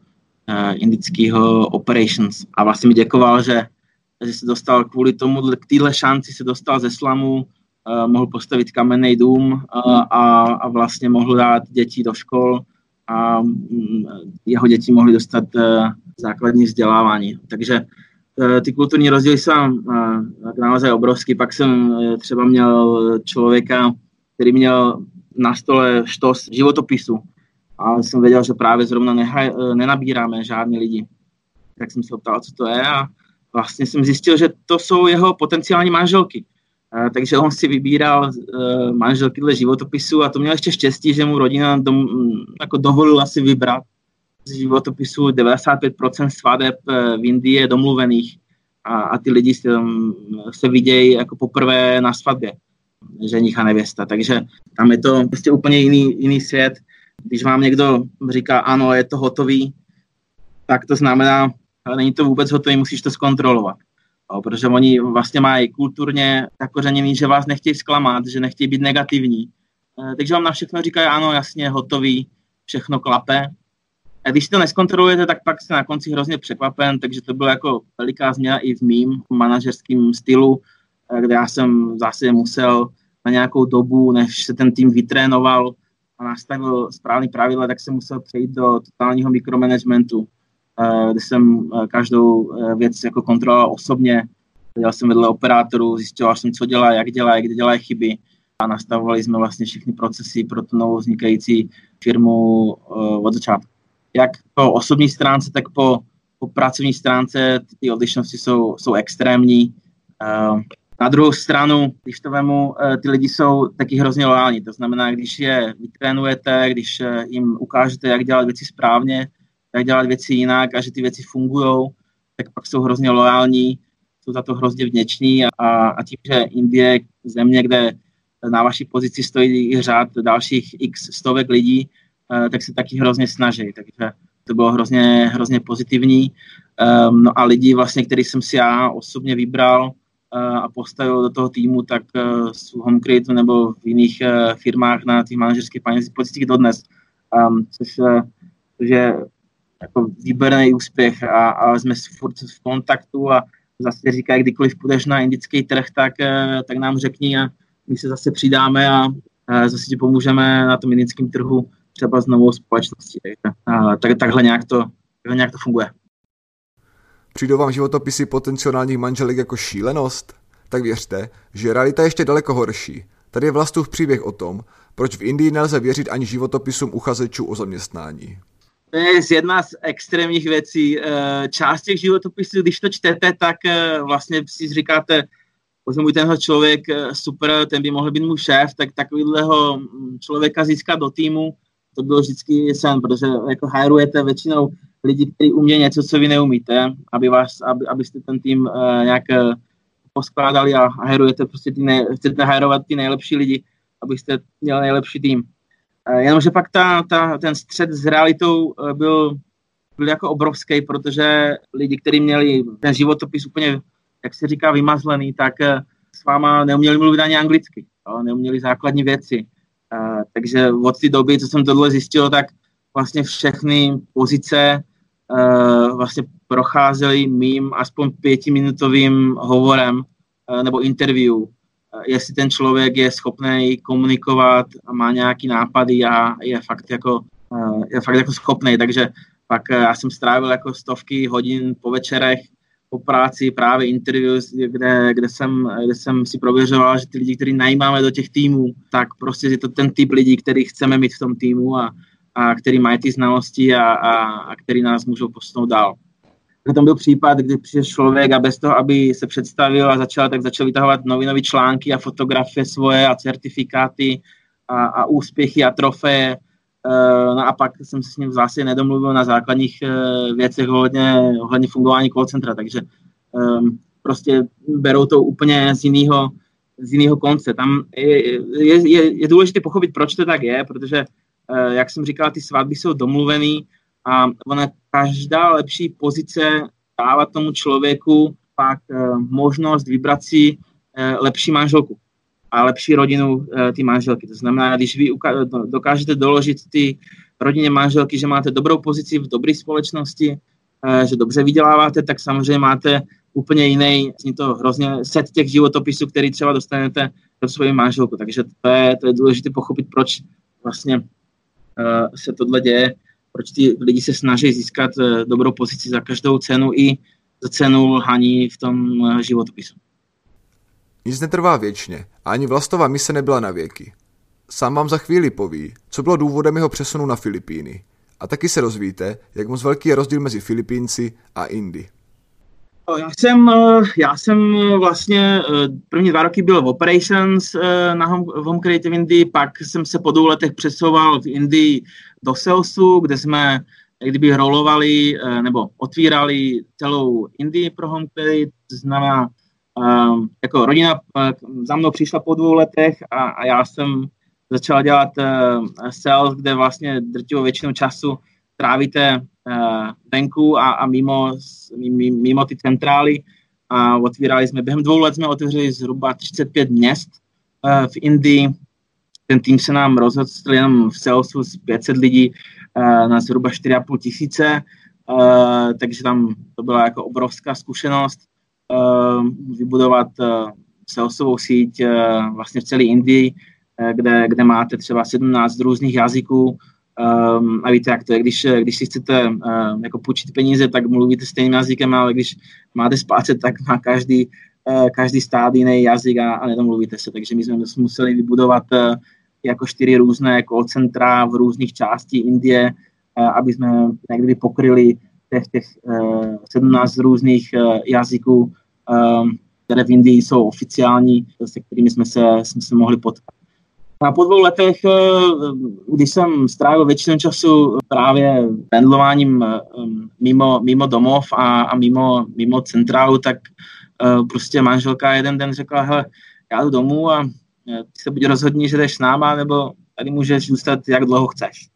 indického operations. A vlastně mi děkoval, že že se dostal kvůli tomu, k téhle šanci se dostal ze slamu, mohl postavit kamenný dům a, a vlastně mohl dát děti do škol a jeho děti mohly dostat základní vzdělávání. Takže uh, ty kulturní rozdíly jsou uh, naozaj obrovský. Pak jsem uh, třeba měl člověka, který měl na stole štos životopisu a jsem věděl, že právě zrovna nehaj, nenabíráme žádný lidi. Tak jsem se optal, co to je a vlastně jsem zjistil, že to jsou jeho potenciální manželky. Takže on si vybíral manželky dle životopisu a to měl ještě štěstí, že mu rodina dom, jako dovolila si vybrat z životopisu 95% svadeb uh, v Indii je domluvených a, a ty lidi se, um, se vidějí jako poprvé na svatbě ženich a nevěsta. Takže tam je to prostě úplně jiný, jiný svět. Když vám někdo říká, ano, je to hotový, tak to znamená, ale není to vůbec hotový, musíš to zkontrolovat. O, protože oni vlastně mají kulturně zakořeněný, že vás nechtějí zklamat, že nechtějí být negativní. E, takže vám na všechno říkají, ano, jasně, hotový, všechno klape. A když to neskontrolujete, tak pak jste na konci hrozně překvapen, takže to byla jako veliká změna i v mým manažerském stylu, e, kde já jsem zase musel na nějakou dobu, než se ten tým vytrénoval a nastavil správný pravidla, tak jsem musel přejít do totálního mikromanagementu Eh, kde jsem eh, každou eh, věc jako kontroloval osobně. Dělal jsem vedle operátorů, zjistil jsem, co dělá, jak dělá, kde dělá chyby a nastavovali jsme vlastně všechny procesy pro tu novou vznikající firmu od začátku. Jak po osobní stránce, tak po, po pracovní stránce ty odlišnosti jsou, jsou extrémní. Na druhou stranu, když to vemu, ty lidi jsou taky hrozně loální. To znamená, když je vytrénujete, když jim ukážete, jak dělat věci správně, jak dělat věci jinak a že ty věci fungují, tak pak jsou hrozně loajální, jsou za to hrozně vděční a, a tím, že Indie je země, kde na vaší pozici stojí řád dalších x stovek lidí, eh, tak se taky hrozně snaží. Takže to bylo hrozně, hrozně pozitivní. Um, no a lidi, vlastně, který jsem si já osobně vybral uh, a postavil do toho týmu, tak uh, v Homecreatu nebo v jiných firmách na těch manažerských pozicích dodnes. Um, což, což je jako výborný úspěch a, a jsme furt v kontaktu a, zase říká, kdykoliv půjdeš na indický trh, tak, tak nám řekni a my se zase přidáme a zase ti pomůžeme na tom indickém trhu třeba s novou společností. Tak, takhle, nějak to, takhle nějak to funguje. Přijdou vám životopisy potenciálních manželek jako šílenost? Tak věřte, že realita je ještě daleko horší. Tady je Vlastův příběh o tom, proč v Indii nelze věřit ani životopisům uchazečů o zaměstnání. To je jedna z extrémních věcí. Eh, část těch životopisů, když to čtete, tak eh, vlastně si říkáte, můj tenhle člověk eh, super, ten by mohl být můj šéf, tak takovýhleho mm, člověka získat do týmu, to bylo vždycky sen, protože jako hajrujete většinou lidi, kteří umějí něco, co vy neumíte, aby vás, aby, abyste ten tým uh, nějak uh, poskládali a hajrujete prostě ty nej, chcete hajrovat ty nejlepší lidi, abyste měli nejlepší tým. Uh, jenomže pak ta, ta, ten střed s realitou uh, byl, byl jako obrovský, protože lidi, kteří měli ten životopis úplně, jak se říká, vymazlený, tak uh, s váma neuměli mluvit ani anglicky, jo, neuměli základní věci. Takže od té doby, co jsem tohle zjistil, tak vlastně všechny pozice uh, vlastně procházely mým aspoň pětiminutovým hovorem uh, nebo interview, uh, jestli ten člověk je schopný komunikovat a má nějaký nápady a je fakt jako, uh, je fakt jako schopný, takže pak uh, já jsem strávil jako stovky hodin po večerech po práci právě interview, kde, kde, jsem, kde jsem si prověřoval, že ty lidi, který najímáme do těch týmů, tak prostě je to ten typ lidí, který chceme mít v tom týmu a, a který mají ty znalosti a, a, a který nás můžou posunout dál. Tam byl případ, kdy přišel člověk a bez toho, aby se představil a začal, tak začal vytahovat novinové články a fotografie svoje a certifikáty a, a úspěchy a trofeje. Eh, no a pak jsem se s ním v zásadě nedomluvil na základních eh, věcech ohledně, ohledně fungování call centra, takže um, prostě berou to úplně z jiného z jiného konce. Tam je, je, je, je důležité pochopit, proč to tak je, protože Eh, jak jsem říkal, ty svatby jsou domluvený a ona každá lepší pozice dává tomu člověku pak možnost vybrat si lepší manželku a lepší rodinu ty manželky. To znamená, když vy dokážete doložit ty rodině manželky, že máte dobrou pozici v dobré společnosti, že dobře vyděláváte, tak samozřejmě máte úplně jiný, to hrozně set těch životopisů, který třeba dostanete do svojí manželku. Takže to je, to je důležité pochopit, proč vlastně Eh, se tohle děje, proč ty lidi se snaží získat eh, dobrou pozici za každou cenu i za cenu lhaní v tom eh, životopisu. Nic netrvá věčně a ani vlastová mise nebyla na věky. Sám vám za chvíli poví, co bylo důvodem jeho přesunu na Filipíny. A taky se rozvíte, jak moc velký je rozdíl mezi Filipínci a Indy. Já jsem, eh, já jsem vlastně eh, první dva roky byl v Operations eh, na Home, v Home Creative Indii, pak jsem se po dvou letech přesouval v Indii do Salesu, kde jsme kdyby rolovali nebo otvírali celou Indii pro Home Creative, to znamená, jako rodina za mnou přišla po dvou letech a, a já jsem začal dělat sales, kde vlastně drtivou většinu času trávíte uh, venku a, a mimo, mimo ty centrály. A otvírali jsme, během dvou let jsme otevřeli zhruba 35 měst v Indii. Ten tým se nám rozhodl jenom v Salesu z 500 lidí na zhruba 4,5 tisíce, takže tam to byla jako obrovská zkušenost vybudovat uh, salesovou síť uh, vlastně v celé Indii, kde, kde máte třeba 17 různých jazyků, a víte, jak to je, když, když si chcete jako půjčit peníze, tak mluvíte stejným jazykem, ale když máte splácet, tak má každý, každý stát jiný jazyk a, a nedomluvíte se. Takže my jsme museli vybudovat jako čtyři různé call centra v různých částí Indie, aby jsme někdy pokryli těch, těch uh, 17 různých uh, jazyků, um, které v Indii jsou oficiální, se kterými jsme se, jsme se mohli potkat. A po dvou letech, eh, když jsem strávil většinu času právě pendlováním eh, mimo, mimo domov a, a mimo, mimo centrálu, tak eh, prostě manželka jeden den řekla, hele, já jdu domů a ty se buď rozhodni, že jdeš s náma, nebo tady můžeš zůstat, jak dlouho chceš.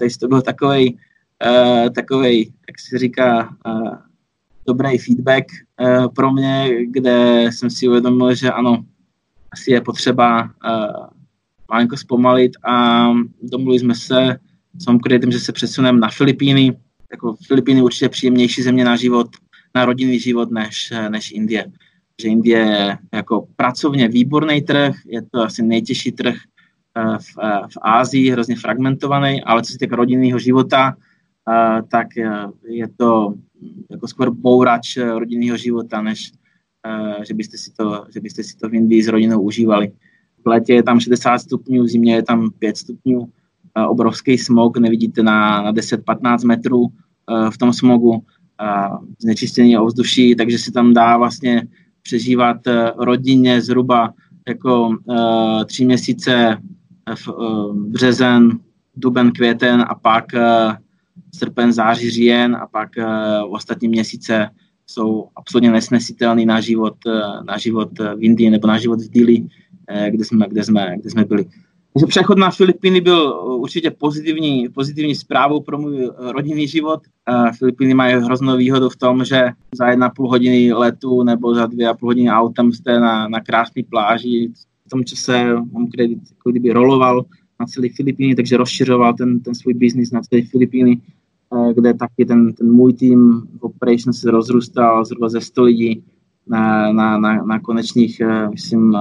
Takže to byl takový, takový, jak se říká, dobrý feedback pro mě, kde jsem si uvědomil, že ano, asi je potřeba malinko zpomalit a domluvili jsme se s Homecreatem, že se přesuneme na Filipíny. Jako Filipíny určitě příjemnější země na život, na rodinný život než, než Indie. Že Indie je jako pracovně výborný trh, je to asi nejtěžší trh v, v Ázii, hrozně fragmentovaný, ale co se týká rodinného života, tak je to jako skoro bourač rodinného života, než že byste, si to, že byste si to v Indii s rodinou užívali. V létě je tam 60 stupňů, v zimě je tam 5 stupňů, obrovský smog, nevidíte na, na 10-15 metrů v tom smogu, znečištění ovzduší, takže se tam dá vlastně přežívat rodinně zhruba jako tři měsíce v březen, duben, květen a pak srpen, září, říjen a pak ostatní měsíce jsou absolutně nesnesitelný na život, na život v Indii nebo na život v Dili, kde jsme, kde jsme, kde jsme byli. Takže přechod na Filipíny byl určitě pozitivní, pozitivní zprávou pro můj rodinný život. Filipíny mají hroznou výhodu v tom, že za jedna půl hodiny letu nebo za dvě a půl hodiny autem jste na, na krásné pláži. V tom čase mám kredit, jako kdyby roloval na celé Filipíny, takže rozšiřoval ten, ten svůj biznis na celé Filipíny, kde taky ten, ten můj tým v Operation se rozrůstal zhruba ze 100 lidí na, na, na, na konečných, myslím,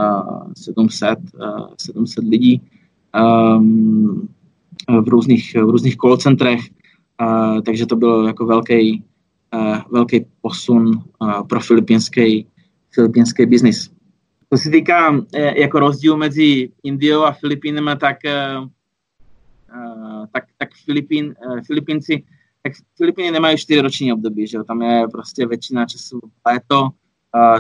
700, 700 lidí um, v různých, v různých kolocentrech, uh, takže to byl jako velký, uh, velký posun uh, pro filipínský, filipínský biznis. Co se týká uh, jako rozdíl mezi Indiou a Filipínami, tak, uh, tak, tak Filipín, Filipínci tak Filipíny nemají čtyřroční období, že tam je prostě většina času léto,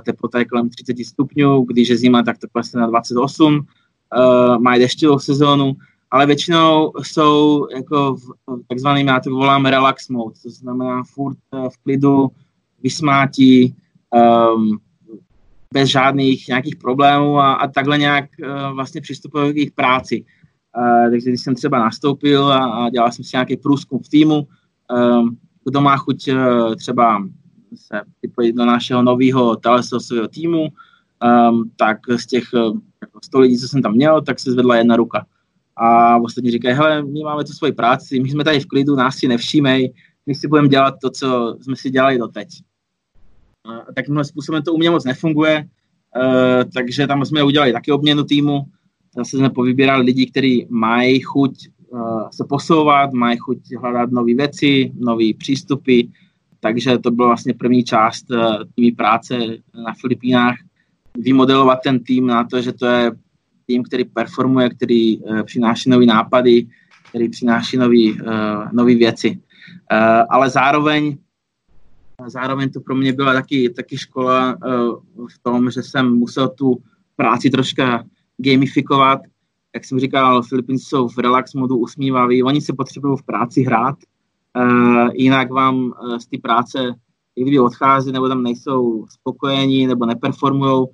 teplota je kolem 30 stupňů, když je zima, tak to klesne na 28, uh, mají dešťovou sezónu, ale většinou jsou jako v, takzvaným, já to volám relax mode, to znamená furt v klidu, vysmátí, um, bez žádných nějakých problémů a, a takhle nějak uh, vlastně přistupují k jejich práci. Uh, takže když jsem třeba nastoupil a, a dělal jsem si nějaký průzkum v týmu, um, kdo má chuť uh, třeba se připojit do našeho nového telesosového týmu, um, tak z těch jako 100 lidí, co jsem tam měl, tak se zvedla jedna ruka. A ostatní říkají, hele, my máme tu svoji práci, my jsme tady v klidu, nás si nevšímej, my si budeme dělat to, co jsme si dělali doteď. A takýmhle způsobem to u mě moc nefunguje, uh, takže tam jsme udělali taky obměnu týmu, zase jsme povybírali lidi, kteří mají chuť uh, se posouvat, mají chuť hledat nové věci, nové přístupy, takže to byla vlastně první část uh, tými práce na Filipínách, vymodelovat ten tým na to, že to je tým, který performuje, který uh, přináší nové nápady, který přináší nové věci. Uh, ale zároveň zároveň to pro mě byla taky, taky škola uh, v tom, že jsem musel tu práci troška gamifikovat. Jak jsem říkal, Filipínci jsou v relax modu usmívaví, oni se potřebují v práci hrát, uh, jinak vám uh, z té práce i kdyby odchází, nebo tam nejsou spokojení, nebo neperformujou,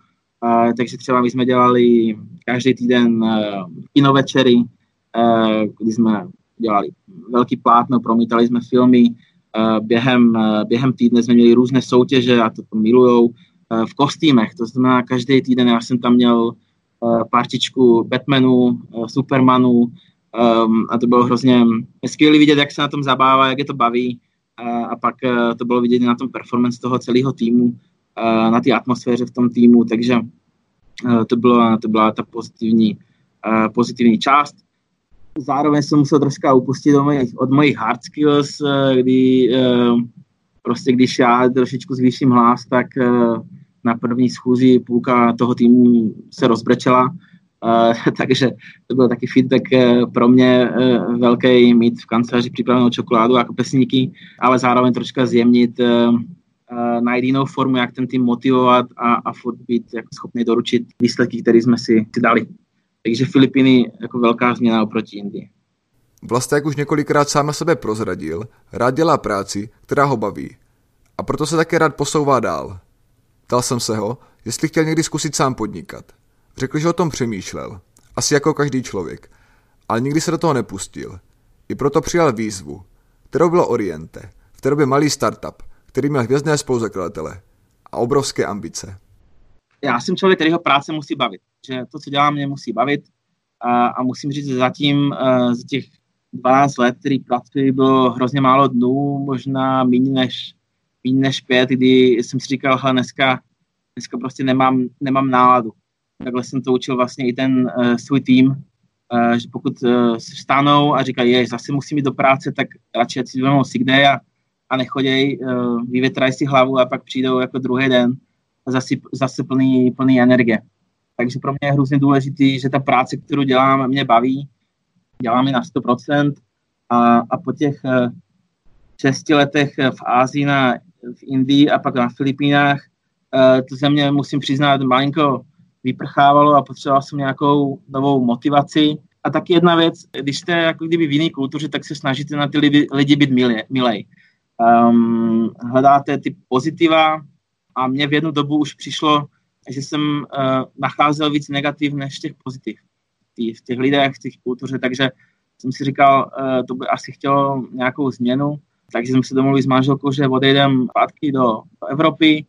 takže třeba my jsme dělali každý týden kinovečery, kdy jsme dělali velký plátno, promítali jsme filmy. Uh, během, uh, během týdne jsme měli různé soutěže a to, to milujou uh, v kostýmech. To znamená, každý týden já jsem tam měl partičku Batmanu, Supermanu um, a to bylo hrozně skvělé vidět, jak se na tom zabává, jak je to baví. A pak to bylo vidět na tom performance toho celého týmu, Eh, na té atmosféře v tom týmu, takže eh, to byla, to byla ta pozitivní, eh, pozitivní část. Zároveň jsem musel troška upustit od mojich, od mojich hard skills, kdy prostě když já trošičku zvýším hlas, tak na první schůzi půlka toho týmu se rozbrečela, takže to byl taky feedback pro mě velký mít v kanceláři připravenou čokoládu a kapesníky, ale zároveň troška zjemnit najít jinou formu, jak ten tým motivovat a, a furt být jako schopný doručit výsledky, které jsme si dali. Takže Filipiny jako velká změna oproti Indii. jak už několikrát sám na sebe prozradil, rád dělá práci, která ho baví. A proto se také rád posouvá dál. Ptal jsem se ho, jestli chtěl někdy zkusit sám podnikat. Řekl, že o tom přemýšlel. Asi jako každý člověk. Ale nikdy se do toho nepustil. I proto přijal výzvu, kterou bylo Oriente. V té době malý startup, který měl hvězdné spoluzakladatele a obrovské ambice. Já jsem člověk, kterýho práce musí bavit. Že to, co dělám, mě musí bavit. A, a musím říct, že zatím uh, z těch 12 let, který pracuji, bylo hrozně málo dnů, možná méně než méně než pět, kdy jsem si říkal, hele, dneska, dneska prostě nemám, nemám náladu. Takhle jsem to učil vlastně i ten uh, svůj tým, uh, že pokud uh, se vstanou a říkají, je, zase musím jít do práce, tak radši si vezmou day a, a nechoděj, uh, vyvětrají si hlavu a pak přijdou jako druhý den zase, zase plný, plný energie. Takže pro mě je hrozně důležitý, že ta práce, kterou dělám, mě baví, dělám ji na 100% a, a po těch uh, šesti letech v Ázii, na, v Indii a pak na Filipínách, uh, to ze mě musím přiznat malinko vyprchávalo a potřeboval jsem nějakou novou motivaci. A taky jedna věc, když jste jako kdyby v jiné kultuře, tak se snažíte na ty lidi, lidi být milej. milej. Um, hledáte ty pozitiva a mně v jednu dobu už přišlo, že jsem uh, nacházel víc negativ než těch pozitiv v těch lidech, v těch kultuře, takže jsem si říkal, uh, to by asi chtělo nějakou změnu, takže jsem se domluvil s manželkou, že odejdem zpátky do, do Evropy,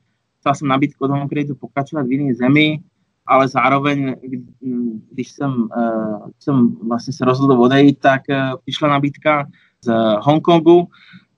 Chtěl jsem nabídku od Homokreditu pokračovat v jiné zemi, ale zároveň, když jsem, uh, jsem vlastně se rozhodl odejít, tak uh, přišla nabídka z Hongkongu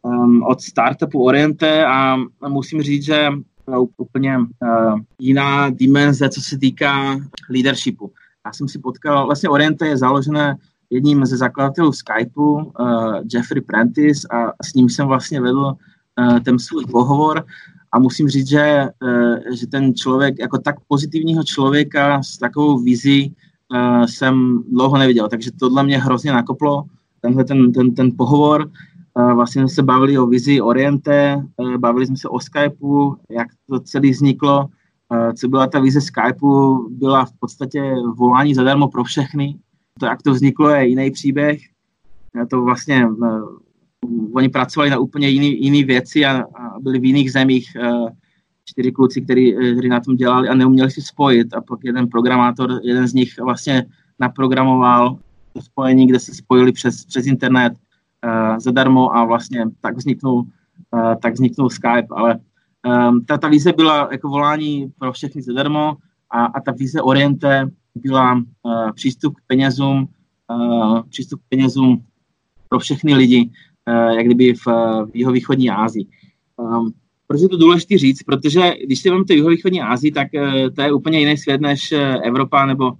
um, od startupu Oriente a musím říct, že to úplně uh, jiná dimenze, co se týká leadershipu. Já jsem si potkal, vlastně Oriente je založené jedním ze zakladatelů Skypeu, uh, Jeffrey Prentice, a s ním jsem vlastně vedl uh, ten svůj pohovor a musím říct, že, eh, že ten člověk, jako tak pozitivního člověka s takovou vizí eh, jsem dlouho neviděl, takže tohle mě hrozně nakoplo, tenhle ten, ten, ten pohovor. Eh, vlastně jsme se bavili o vizi Oriente, bavili jsme se o Skypeu, jak to celé vzniklo, co byla ta vize Skypeu, byla v podstatě volání zadarmo pro všechny. To, jak to vzniklo, je jiný příběh. To vlastně oni pracovali na úplně jiný, jiný věci a, a byli v jiných zemích. Čtyři kluci, který, eh, který na tom dělali a neuměli si spojit. A pak jeden programátor, jeden z nich vlastně naprogramoval to spojení, kde se spojili přes, přes internet zadarmo a vlastně tak vzniknul, uh, tak vzniknul Skype. Ale um, ta, ta vize byla jako volání pro všechny zadarmo a, a ta vize Oriente byla uh, přístup k penězům, přístup k penězům pro všechny lidi. Eh, jak kdyby v, v jihovýchodní Ázii. Um, proč je to důležité říct? Protože když si vezmete jihovýchodní Ázii, tak to je úplně jiný svět než Evropa nebo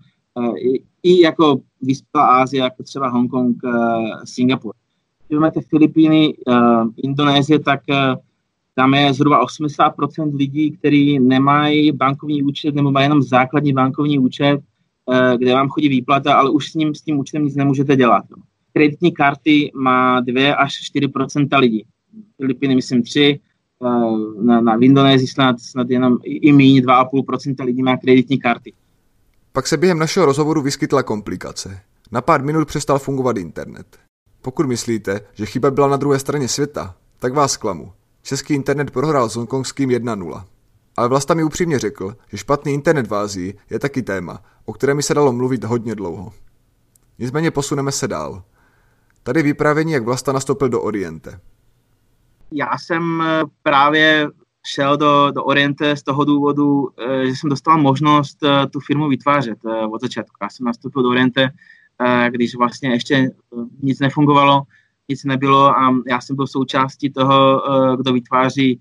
i, i jako vyspělá Ázie, jako třeba Hongkong, Singapur. Vezmete Filipíny, uh, Indonésie, tak uh, tam je zhruba 80% lidí, kteří nemají bankovní účet nebo mají jenom základní bankovní účet, kde vám chodí výplata, ale už s ním s tím účtem nic nemůžete dělat. No kreditní karty má 2 až 4% lidí. Filipiny, myslím, 3, eh, na, na v Indonésii snad, snad jenom i méně 2,5% lidí má kreditní karty. Pak se během našeho rozhovoru vyskytla komplikace. Na pár minut přestal fungovat internet. Pokud myslíte, že chyba byla na druhé straně světa, tak vás klamu. Český internet prohrál s hongkongským 1-0. Ale Vlasta mi upřímně řekl, že špatný internet v Ázii je taky téma, o kterém mi se dalo mluvit hodně dlouho. Nicméně posuneme se dál. Tady vyprávění, jak Vlasta nastoupil do Oriente. Já jsem eh, právě šel do, do Oriente z toho důvodu, eh, že jsem dostal možnost eh, tu firmu vytvářet od začátku. Já jsem nastoupil do Oriente, když vlastně ještě nic nefungovalo, nic nebylo a já jsem byl součástí toho, kdo vytváří,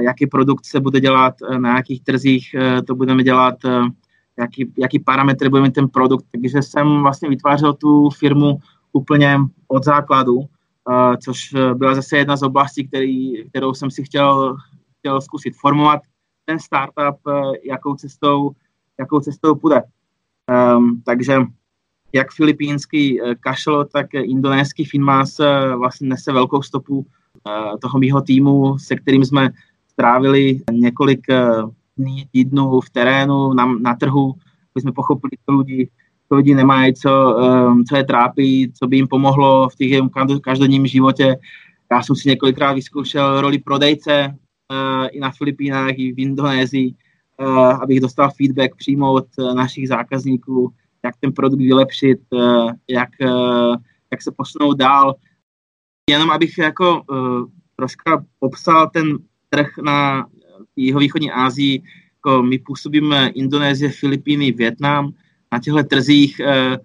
jaký produkt se bude dělat, na jakých trzích to budeme dělat, jaký, jaký parametry bude mít ten produkt. Takže jsem vlastně vytvářel tu firmu úplně od základu, což eh, byla zase jedna z oblastí, který, kterou jsem si chtěl, chtěl zkusit formovat ten startup, jakou cestou, jakou cestou půjde. Um, takže jak filipínský uh, kašlo, tak indonéský Finmas uh, vlastně nese velkou stopu uh, toho mýho týmu, se kterým jsme strávili několik dní, týdnů v terénu, na, na trhu, aby jsme pochopili, co lidi lidi nemají, co, co je trápí, co by jim pomohlo v těch každodenním životě. Já jsem si několikrát vyzkoušel roli prodejce i na Filipínách, i v Indonésii, abych dostal feedback přímo od našich zákazníků, jak ten produkt vylepšit, uh, jak, uh, jak se posunout dál. Jenom abych jako uh, troška popsal ten trh na jihovýchodní Asii, jako my působíme Indonésie, Filipíny, Větnam, na těchto trzích eh,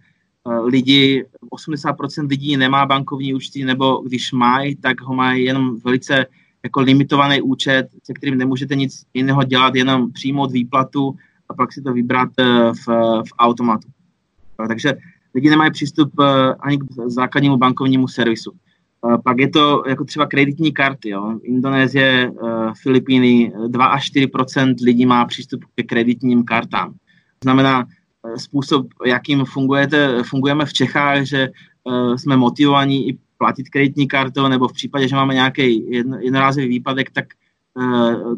eh, lidi, 80% lidí nemá bankovní účty, nebo když mají, tak ho mají jenom velice jako limitovaný účet, se kterým nemůžete nic jiného dělat, jenom přijmout výplatu a pak si to vybrat v, v automatu. Takže lidi nemají přístup ani k základnímu bankovnímu servisu. Pak je to jako třeba kreditní karty. Jo. Indonésie, Filipíny, 2 až 4% lidí má přístup ke kreditním kartám. To znamená, způsob, jakým fungujete, fungujeme v Čechách, že jsme motivovaní i platit kreditní kartou, nebo v případě, že máme nějaký jednorázový výpadek, tak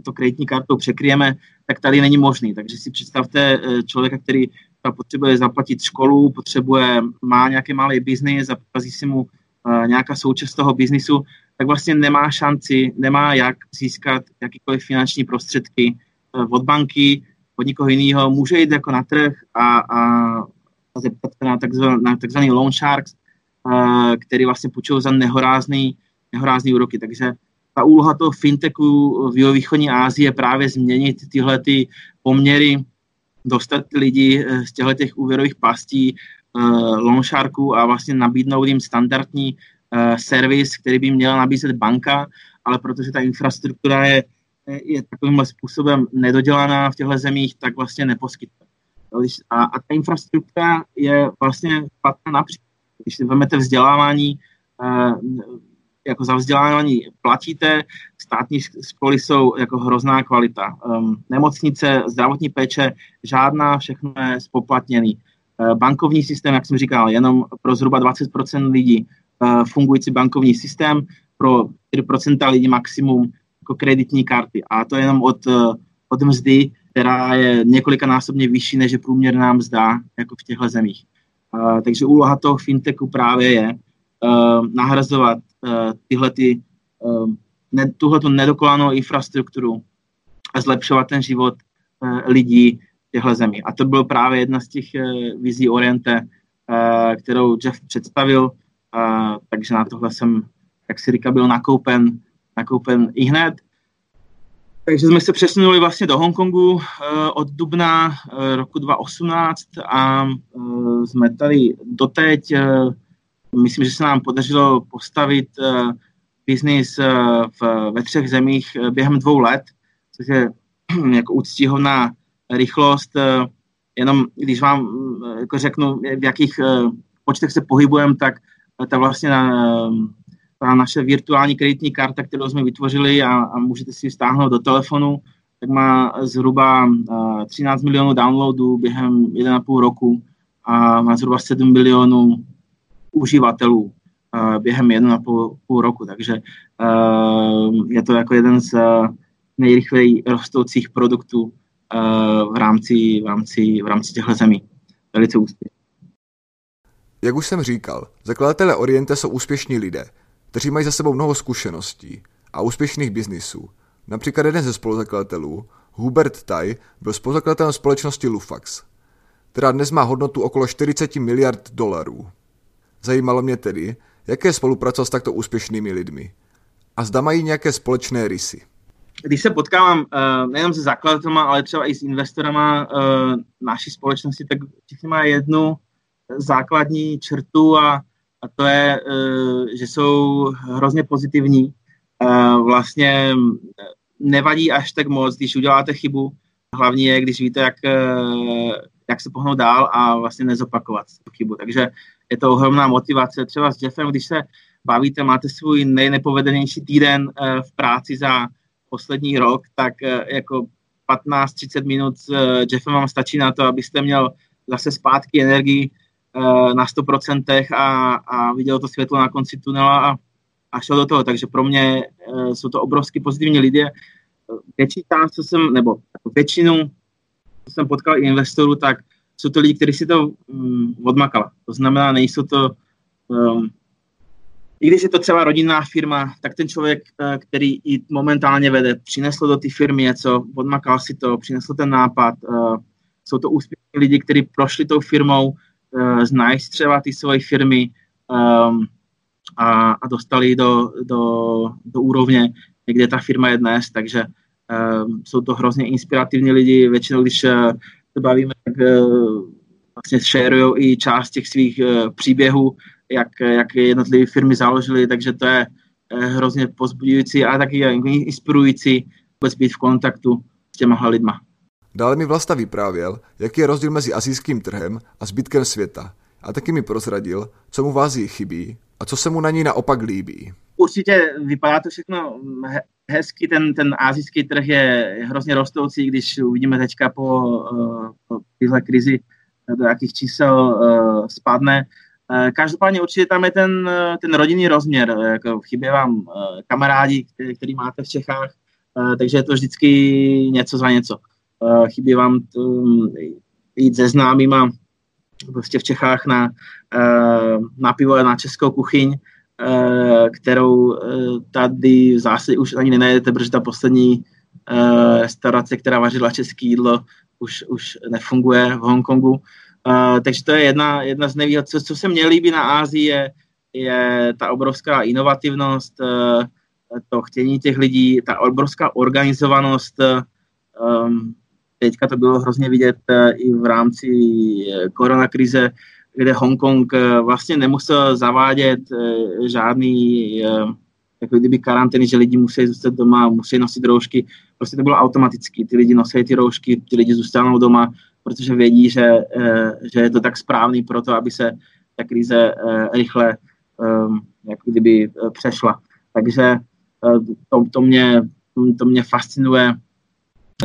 to kreditní kartou překryjeme, tak tady není možný. Takže si představte člověka, který potřebuje zaplatit školu, potřebuje, má nějaký malý biznis pokazí si mu uh, nějaká součást toho biznisu, tak vlastně nemá šanci, nemá jak získat jakýkoliv finanční prostředky uh, od banky, od nikoho jiného, může jít jako na trh a, a, a zeptat se na, takzvaný, loan sharks, a, který vlastně půjčují za nehorázný, nehorázný úroky. Takže ta úloha toho fintechu v jihovýchodní Asii je právě změnit tyhle ty poměry, dostat lidi z těchto těch úvěrových pastí, uh, loan sharků a vlastně nabídnout jim standardní uh, servis, který by měla nabízet banka, ale protože ta infrastruktura je je takovým způsobem nedodělaná v těchto zemích, tak vlastně neposkytuje. A, a ta infrastruktura je vlastně špatná například. Když si vezmete vzdělávání, eh, jako za vzdělávání platíte, státní školy jsou jako hrozná kvalita. Um, nemocnice, zdravotní péče, žádná, všechno je spoplatněný. Uh, bankovní systém, jak jsem říkal, jenom pro zhruba 20% lidí uh, fungující bankovní systém, pro 4% lidí maximum jako kreditní karty. A to jenom od, eh, od mzdy, která je několikanásobně vyšší než je průměrná mzda jako v těchto zemích. Uh, takže úloha toho fintechu právě je uh, nahrazovat uh, tyhle ty, uh, ne, tuhletu infrastrukturu a zlepšovat ten život uh, lidí v těchto zemí. A to byl právě jedna z těch uh, vizí Oriente, uh, kterou Jeff představil, uh, takže na tohle jsem, jak si říká, byl nakoupen nakoupen i hned. Takže jsme se přesunuli vlastně do Hongkongu od dubna roku 2018 a jsme tady doteď. Myslím, že se nám podařilo postavit uh, biznis v, ve třech zemích uh, během dvou let, což je jako úctíhodná rychlost. Jenom když vám jako řeknu, v jakých počtech se pohybujeme, tak, tak vlastně na, ta naše virtuální kreditní karta, kterou jsme vytvořili a, a můžete si ji stáhnout do telefonu, tak má zhruba uh, eh, 13 milionů downloadů během 1,5 roku a má zhruba 7 milionů uživatelů uh, během 1,5 roku. Takže uh, je to jako jeden z uh, nejrychleji rostoucích produktů v rámci, v rámci, v rámci těchto zemí. Velice úspěšný. Jak už jsem říkal, zakladatelé Oriente jsou úspěšní lidé, kteří mají za sebou mnoho zkušeností a úspěšných biznisů. Například jeden ze spoluzakladatelů, Hubert Tai, byl spoluzakladatelem společnosti Lufax, která dnes má hodnotu okolo 40 miliard dolarů. Zajímalo mě tedy, jaké spolupracovat s takto úspěšnými lidmi. A zda mají nějaké společné rysy. Když se potkávám uh, nejenom se zakladatelma, ale třeba i s investorama uh, naší společnosti, tak všichni mají jednu základní črtu a a to je, eh, že jsou hrozně pozitivní. Eh, vlastně nevadí až tak moc, když uděláte chybu. Hlavní je, když víte, jak, eh, jak se pohnout dál a vlastně nezopakovat tu chybu. Takže je to ohromná motivace. Třeba s Jeffem, když se bavíte, máte svůj nejnepovedenější týden v práci za poslední rok, tak jako 15-30 minut s Jeffem vám stačí na to, abyste měl zase zpátky energii Eh, na 100% a, a viděl to světlo na konci tunela a, a šel do toho. Takže pro mě eh, jsou to obrovsky pozitivní lidé. Část, co jsem, nebo většinu, co jsem potkal investorů, tak jsou to lidi, kteří si to um, odmakala. To znamená, nejsou to, um, i když je to třeba rodinná firma, tak ten člověk, uh, který ji momentálně vede, přinesl do té firmy něco, odmakal si to, přinesl ten nápad. Uh, jsou to úspěšní lidi, kteří prošli tou firmou, uh, znají třeba ty svoje firmy um, a, a dostali do, do, do úrovně, kde ta firma je dnes, takže um, jsou to hrozně inspirativní lidi. Většinou, když uh, se bavíme, tak uh, vlastně shareujou i část těch svých uh, příběhů, jak, jak jednotlivé firmy založily, takže to je hrozně pozbudující a taky inspirující vůbec být v kontaktu s těma lidma. Dále mi Vlasta vyprávěl, jaký je rozdíl mezi asijským trhem a zbytkem světa. A taky mi prozradil, co mu v Ázii chybí a co se mu na ní naopak líbí. Určitě vypadá to všechno hezky, ten, ten azijský trh je hrozně rostoucí, když uvidíme teďka po, uh, po téhle krizi, do jakých čísel uh, spadne. Každopádně určitě tam je ten, ten rodinný rozměr, jako chybí vám kamarádi, který, který máte v Čechách, takže je to vždycky něco za něco. Chybí vám um, jít se známýma prostě v Čechách na, na pivo na českou kuchyň, Eh, kterou eh, tady v zásadě už ani nenajdete, protože ta poslední eh, restaurace, která vařila české jídlo, už, už nefunguje v Hongkongu. takže to je jedna, jedna z nevýhod. Co, co se mně líbí na Ázii, je, je ta obrovská inovativnost, to chtění těch lidí, ta obrovská organizovanost. Ehm, teďka to bylo hrozně vidět i v rámci koronakrize, kde Hongkong eh, vlastně nemusel zavádět eh, žádný eh, jako kdyby karantény, že lidi musí zůstat doma, musí nosit roušky. Prostě to bylo automaticky. Ty lidi nosí ty roušky, ty lidi zůstanou doma, protože vědí, že, že je to tak správný pro to, aby se ta krize rychle jako kdyby přešla. Takže to, to, mě, to mě fascinuje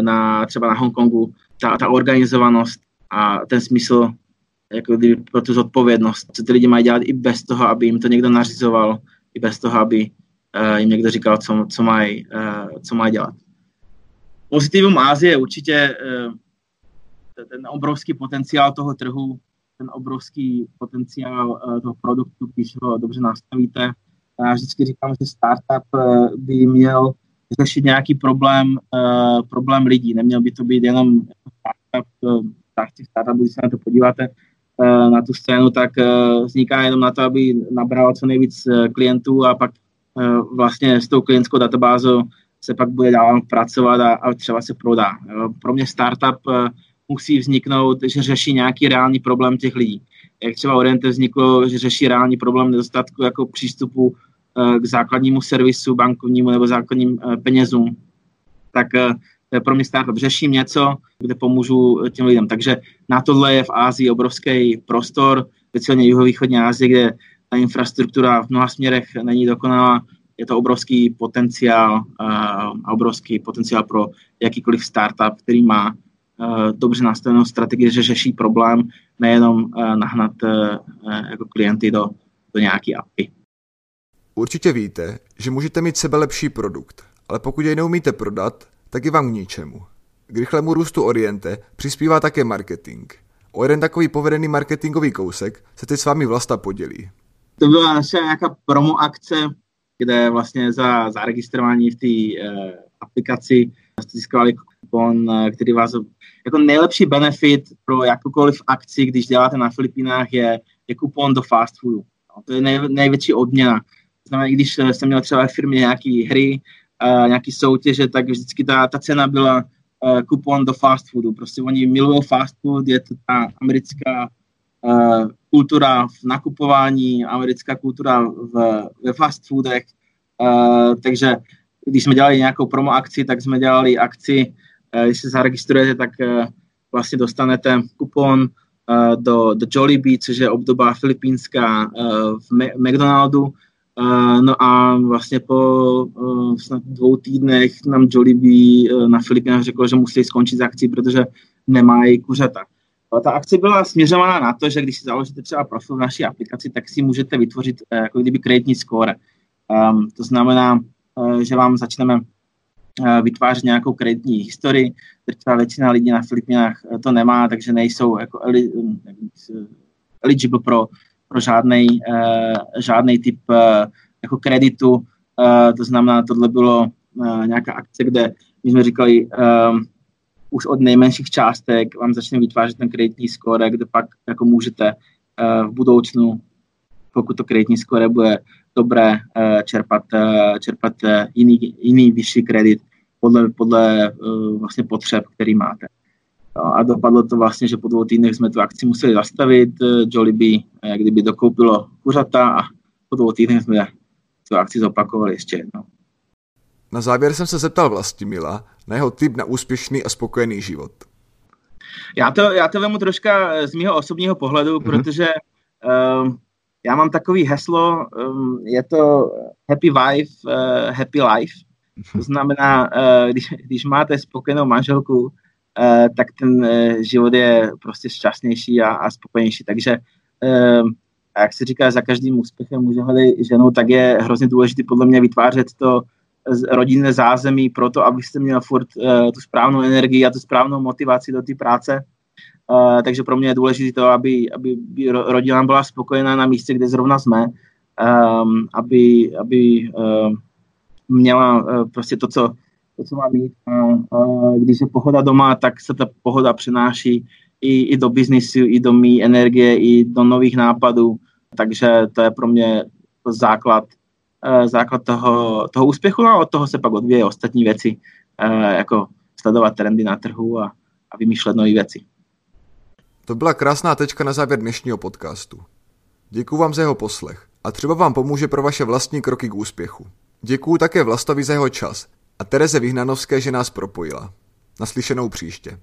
na, třeba na Hongkongu, ta, ta organizovanost a ten smysl jako kdyby pro tu zodpovědnost, co ty lidi mají dělat i bez toho, aby jim to někdo nařizoval, i bez toho, aby uh, jim někdo říkal, co, co mají uh, co maj dělat. Pozitivum Ázie je určitě uh, ten obrovský potenciál toho trhu, ten obrovský potenciál uh, toho produktu, když ho dobře nastavíte. Já vždycky říkám, že startup uh, by měl řešit nějaký problém, uh, problém lidí. Neměl by to být jenom startup, uh, startup, když se na to podíváte, na tu scénu, tak eh, vzniká jenom na to, aby nabral co nejvíc eh, klientů a pak vlastně s tou klientskou databázou se pak bude dál pracovat a, a třeba se prodá. Pro mě startup musí vzniknout, že řeší nějaký reálný problém těch lidí. Jak třeba Oriente vzniklo, že řeší reálný problém nedostatku jako přístupu k základnímu servisu bankovnímu nebo základním penězům, tak pro mě startup. Řeším něco, kde pomůžu těm lidem. Takže na tohle je v Ázii obrovský prostor, speciálně jihovýchodní Ázii, kde ta infrastruktura v mnoha směrech není dokonalá. Je to obrovský potenciál a obrovský potenciál pro jakýkoliv startup, který má dobře nastavenou strategii, že řeší problém, nejenom nahnat jako klienty do, do nějaké apy. Určitě víte, že můžete mít sebe lepší produkt, ale pokud jej neumíte prodat, tak je vám k ničemu. K rychlému růstu Oriente přispívá také marketing. O jeden takový povedený marketingový kousek se teď s vámi Vlasta podělí. To byla naše nějaká promo akce, kde vlastně za zaregistrování v té uh, aplikaci jste získali kupon, uh, který vás jako nejlepší benefit pro jakoukoliv akci, když děláte na Filipínách, je, je kupon do fast foodu. No, to je nej, největší odměna. Znamená, když jsem měl třeba v firmě nějaké hry, uh, nějaký soutěže, tak vždycky ta, ta cena byla uh, kupon do fast foodu. Prostě oni milují fast food, je to ta americká uh, kultura v nakupování, americká kultura v, ve fast foodech. Uh, takže když jsme dělali nějakou promo akci, tak jsme dělali akci, uh, když se zaregistrujete, tak uh, vlastně dostanete kupon do, do Jollibee, což je obdoba filipínská v McDonaldu, no a vlastně po uh, snad dvou týdnech nám Jollibee na Filipinách řekl, že musí skončit s akcí, protože nemají kuřata. Ta akce byla směřována na to, že když si založíte třeba profil v naší aplikaci, tak si můžete vytvořit uh, jako kdyby kreditní score. Um, to znamená, uh, že vám začneme vytvářet nějakou kreditní historii, třeba většina lidí na Filipinách to nemá, takže nejsou jako eligible pro pro žádný uh, žádný typ uh, jako kreditu. Uh, to znamená, tohle bylo nějaká akce, kde my jsme říkali, um, už od nejmenších částek vám začne vytvářet ten kreditní skóre, kde pak jako můžete uh, v budoucnu, pokud to kreditní skóre bude dobré, uh, čerpat, uh, čerpat jiný, jiný vyšší kredit podle, podle uh, vlastně potřeb, který máte. A dopadlo to vlastně, že po dvou týdnech jsme tu akci museli zastavit. Jollibee jak kdyby dokoupilo kuřata a po dvou týdnech jsme tu akci zopakovali ještě jednou. Na závěr jsem se zeptal Vlastimila na jeho tip na úspěšný a spokojený život. Já to, já to vemu troška z mého osobního pohledu, mm-hmm. protože uh, já mám takový heslo, um, je to happy wife, uh, happy life. To znamená, uh, když, když máte spokojenou manželku, uh, tak ten uh, život je prostě šťastnější a, a spokojenější. Takže a jak se říká, za každým úspěchem muže ženu, tak je hrozně důležité podle mě vytvářet to rodinné zázemí pro to, abyste měl furt tu správnou energii a tu správnou motivaci do té práce. Uh, takže pro mě je důležité to, aby, aby rodina byla spokojená na místě, kde zrovna jsme, um, aby, aby uh, měla uh, prostě to, co, to, co má mít. A uh, když je pohoda doma, tak se ta pohoda přenáší i, i do biznisu, i do mý energie, i do nových nápadů. Takže to je pro mě základ Eh, základ toho, toho úspěchu no a od toho se pak odvíjí ostatní věci, eh, jako sledovat trendy na trhu a, a vymýšlet nové věci. To byla krásná tečka na závěr dnešního podcastu. Děkuji vám za jeho poslech a třeba vám pomůže pro vaše vlastní kroky k úspěchu. Děkuji také Vlastovi za jeho čas a Tereze Vyhnanovské, že nás propojila. Naslyšenou příště.